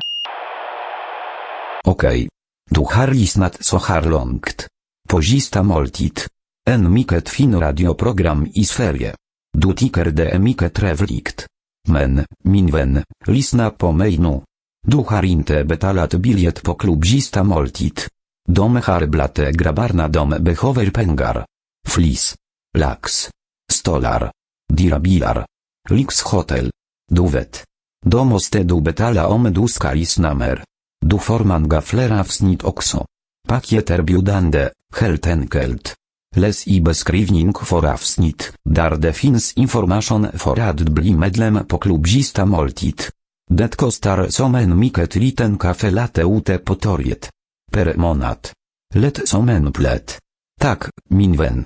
Okej. Okay. Du har lyssnat så här långt. Pozista moltit. En miket fin radioprogram i sferie. Dutiker de emiket revlikt. Men, minwen, lisna po mejnu. Ducharinte betalat biliet po klubzista moltit. Dom harblate grabarna dom behover pengar. Flis. Laks. Stolar. Dirabilar. Lix hotel. Duwet. Domostedu betala om du. Du forman gaflera wsnit okso. Pakieter biudande helt enkelt. Les i beskrivning for avsnitt dar de finns information for ad bli medlem po klubzista moltit. Det kostar somen miket liten kafe late ute potoriet. Per monat. Let somen plet. Tak, minwen. vän.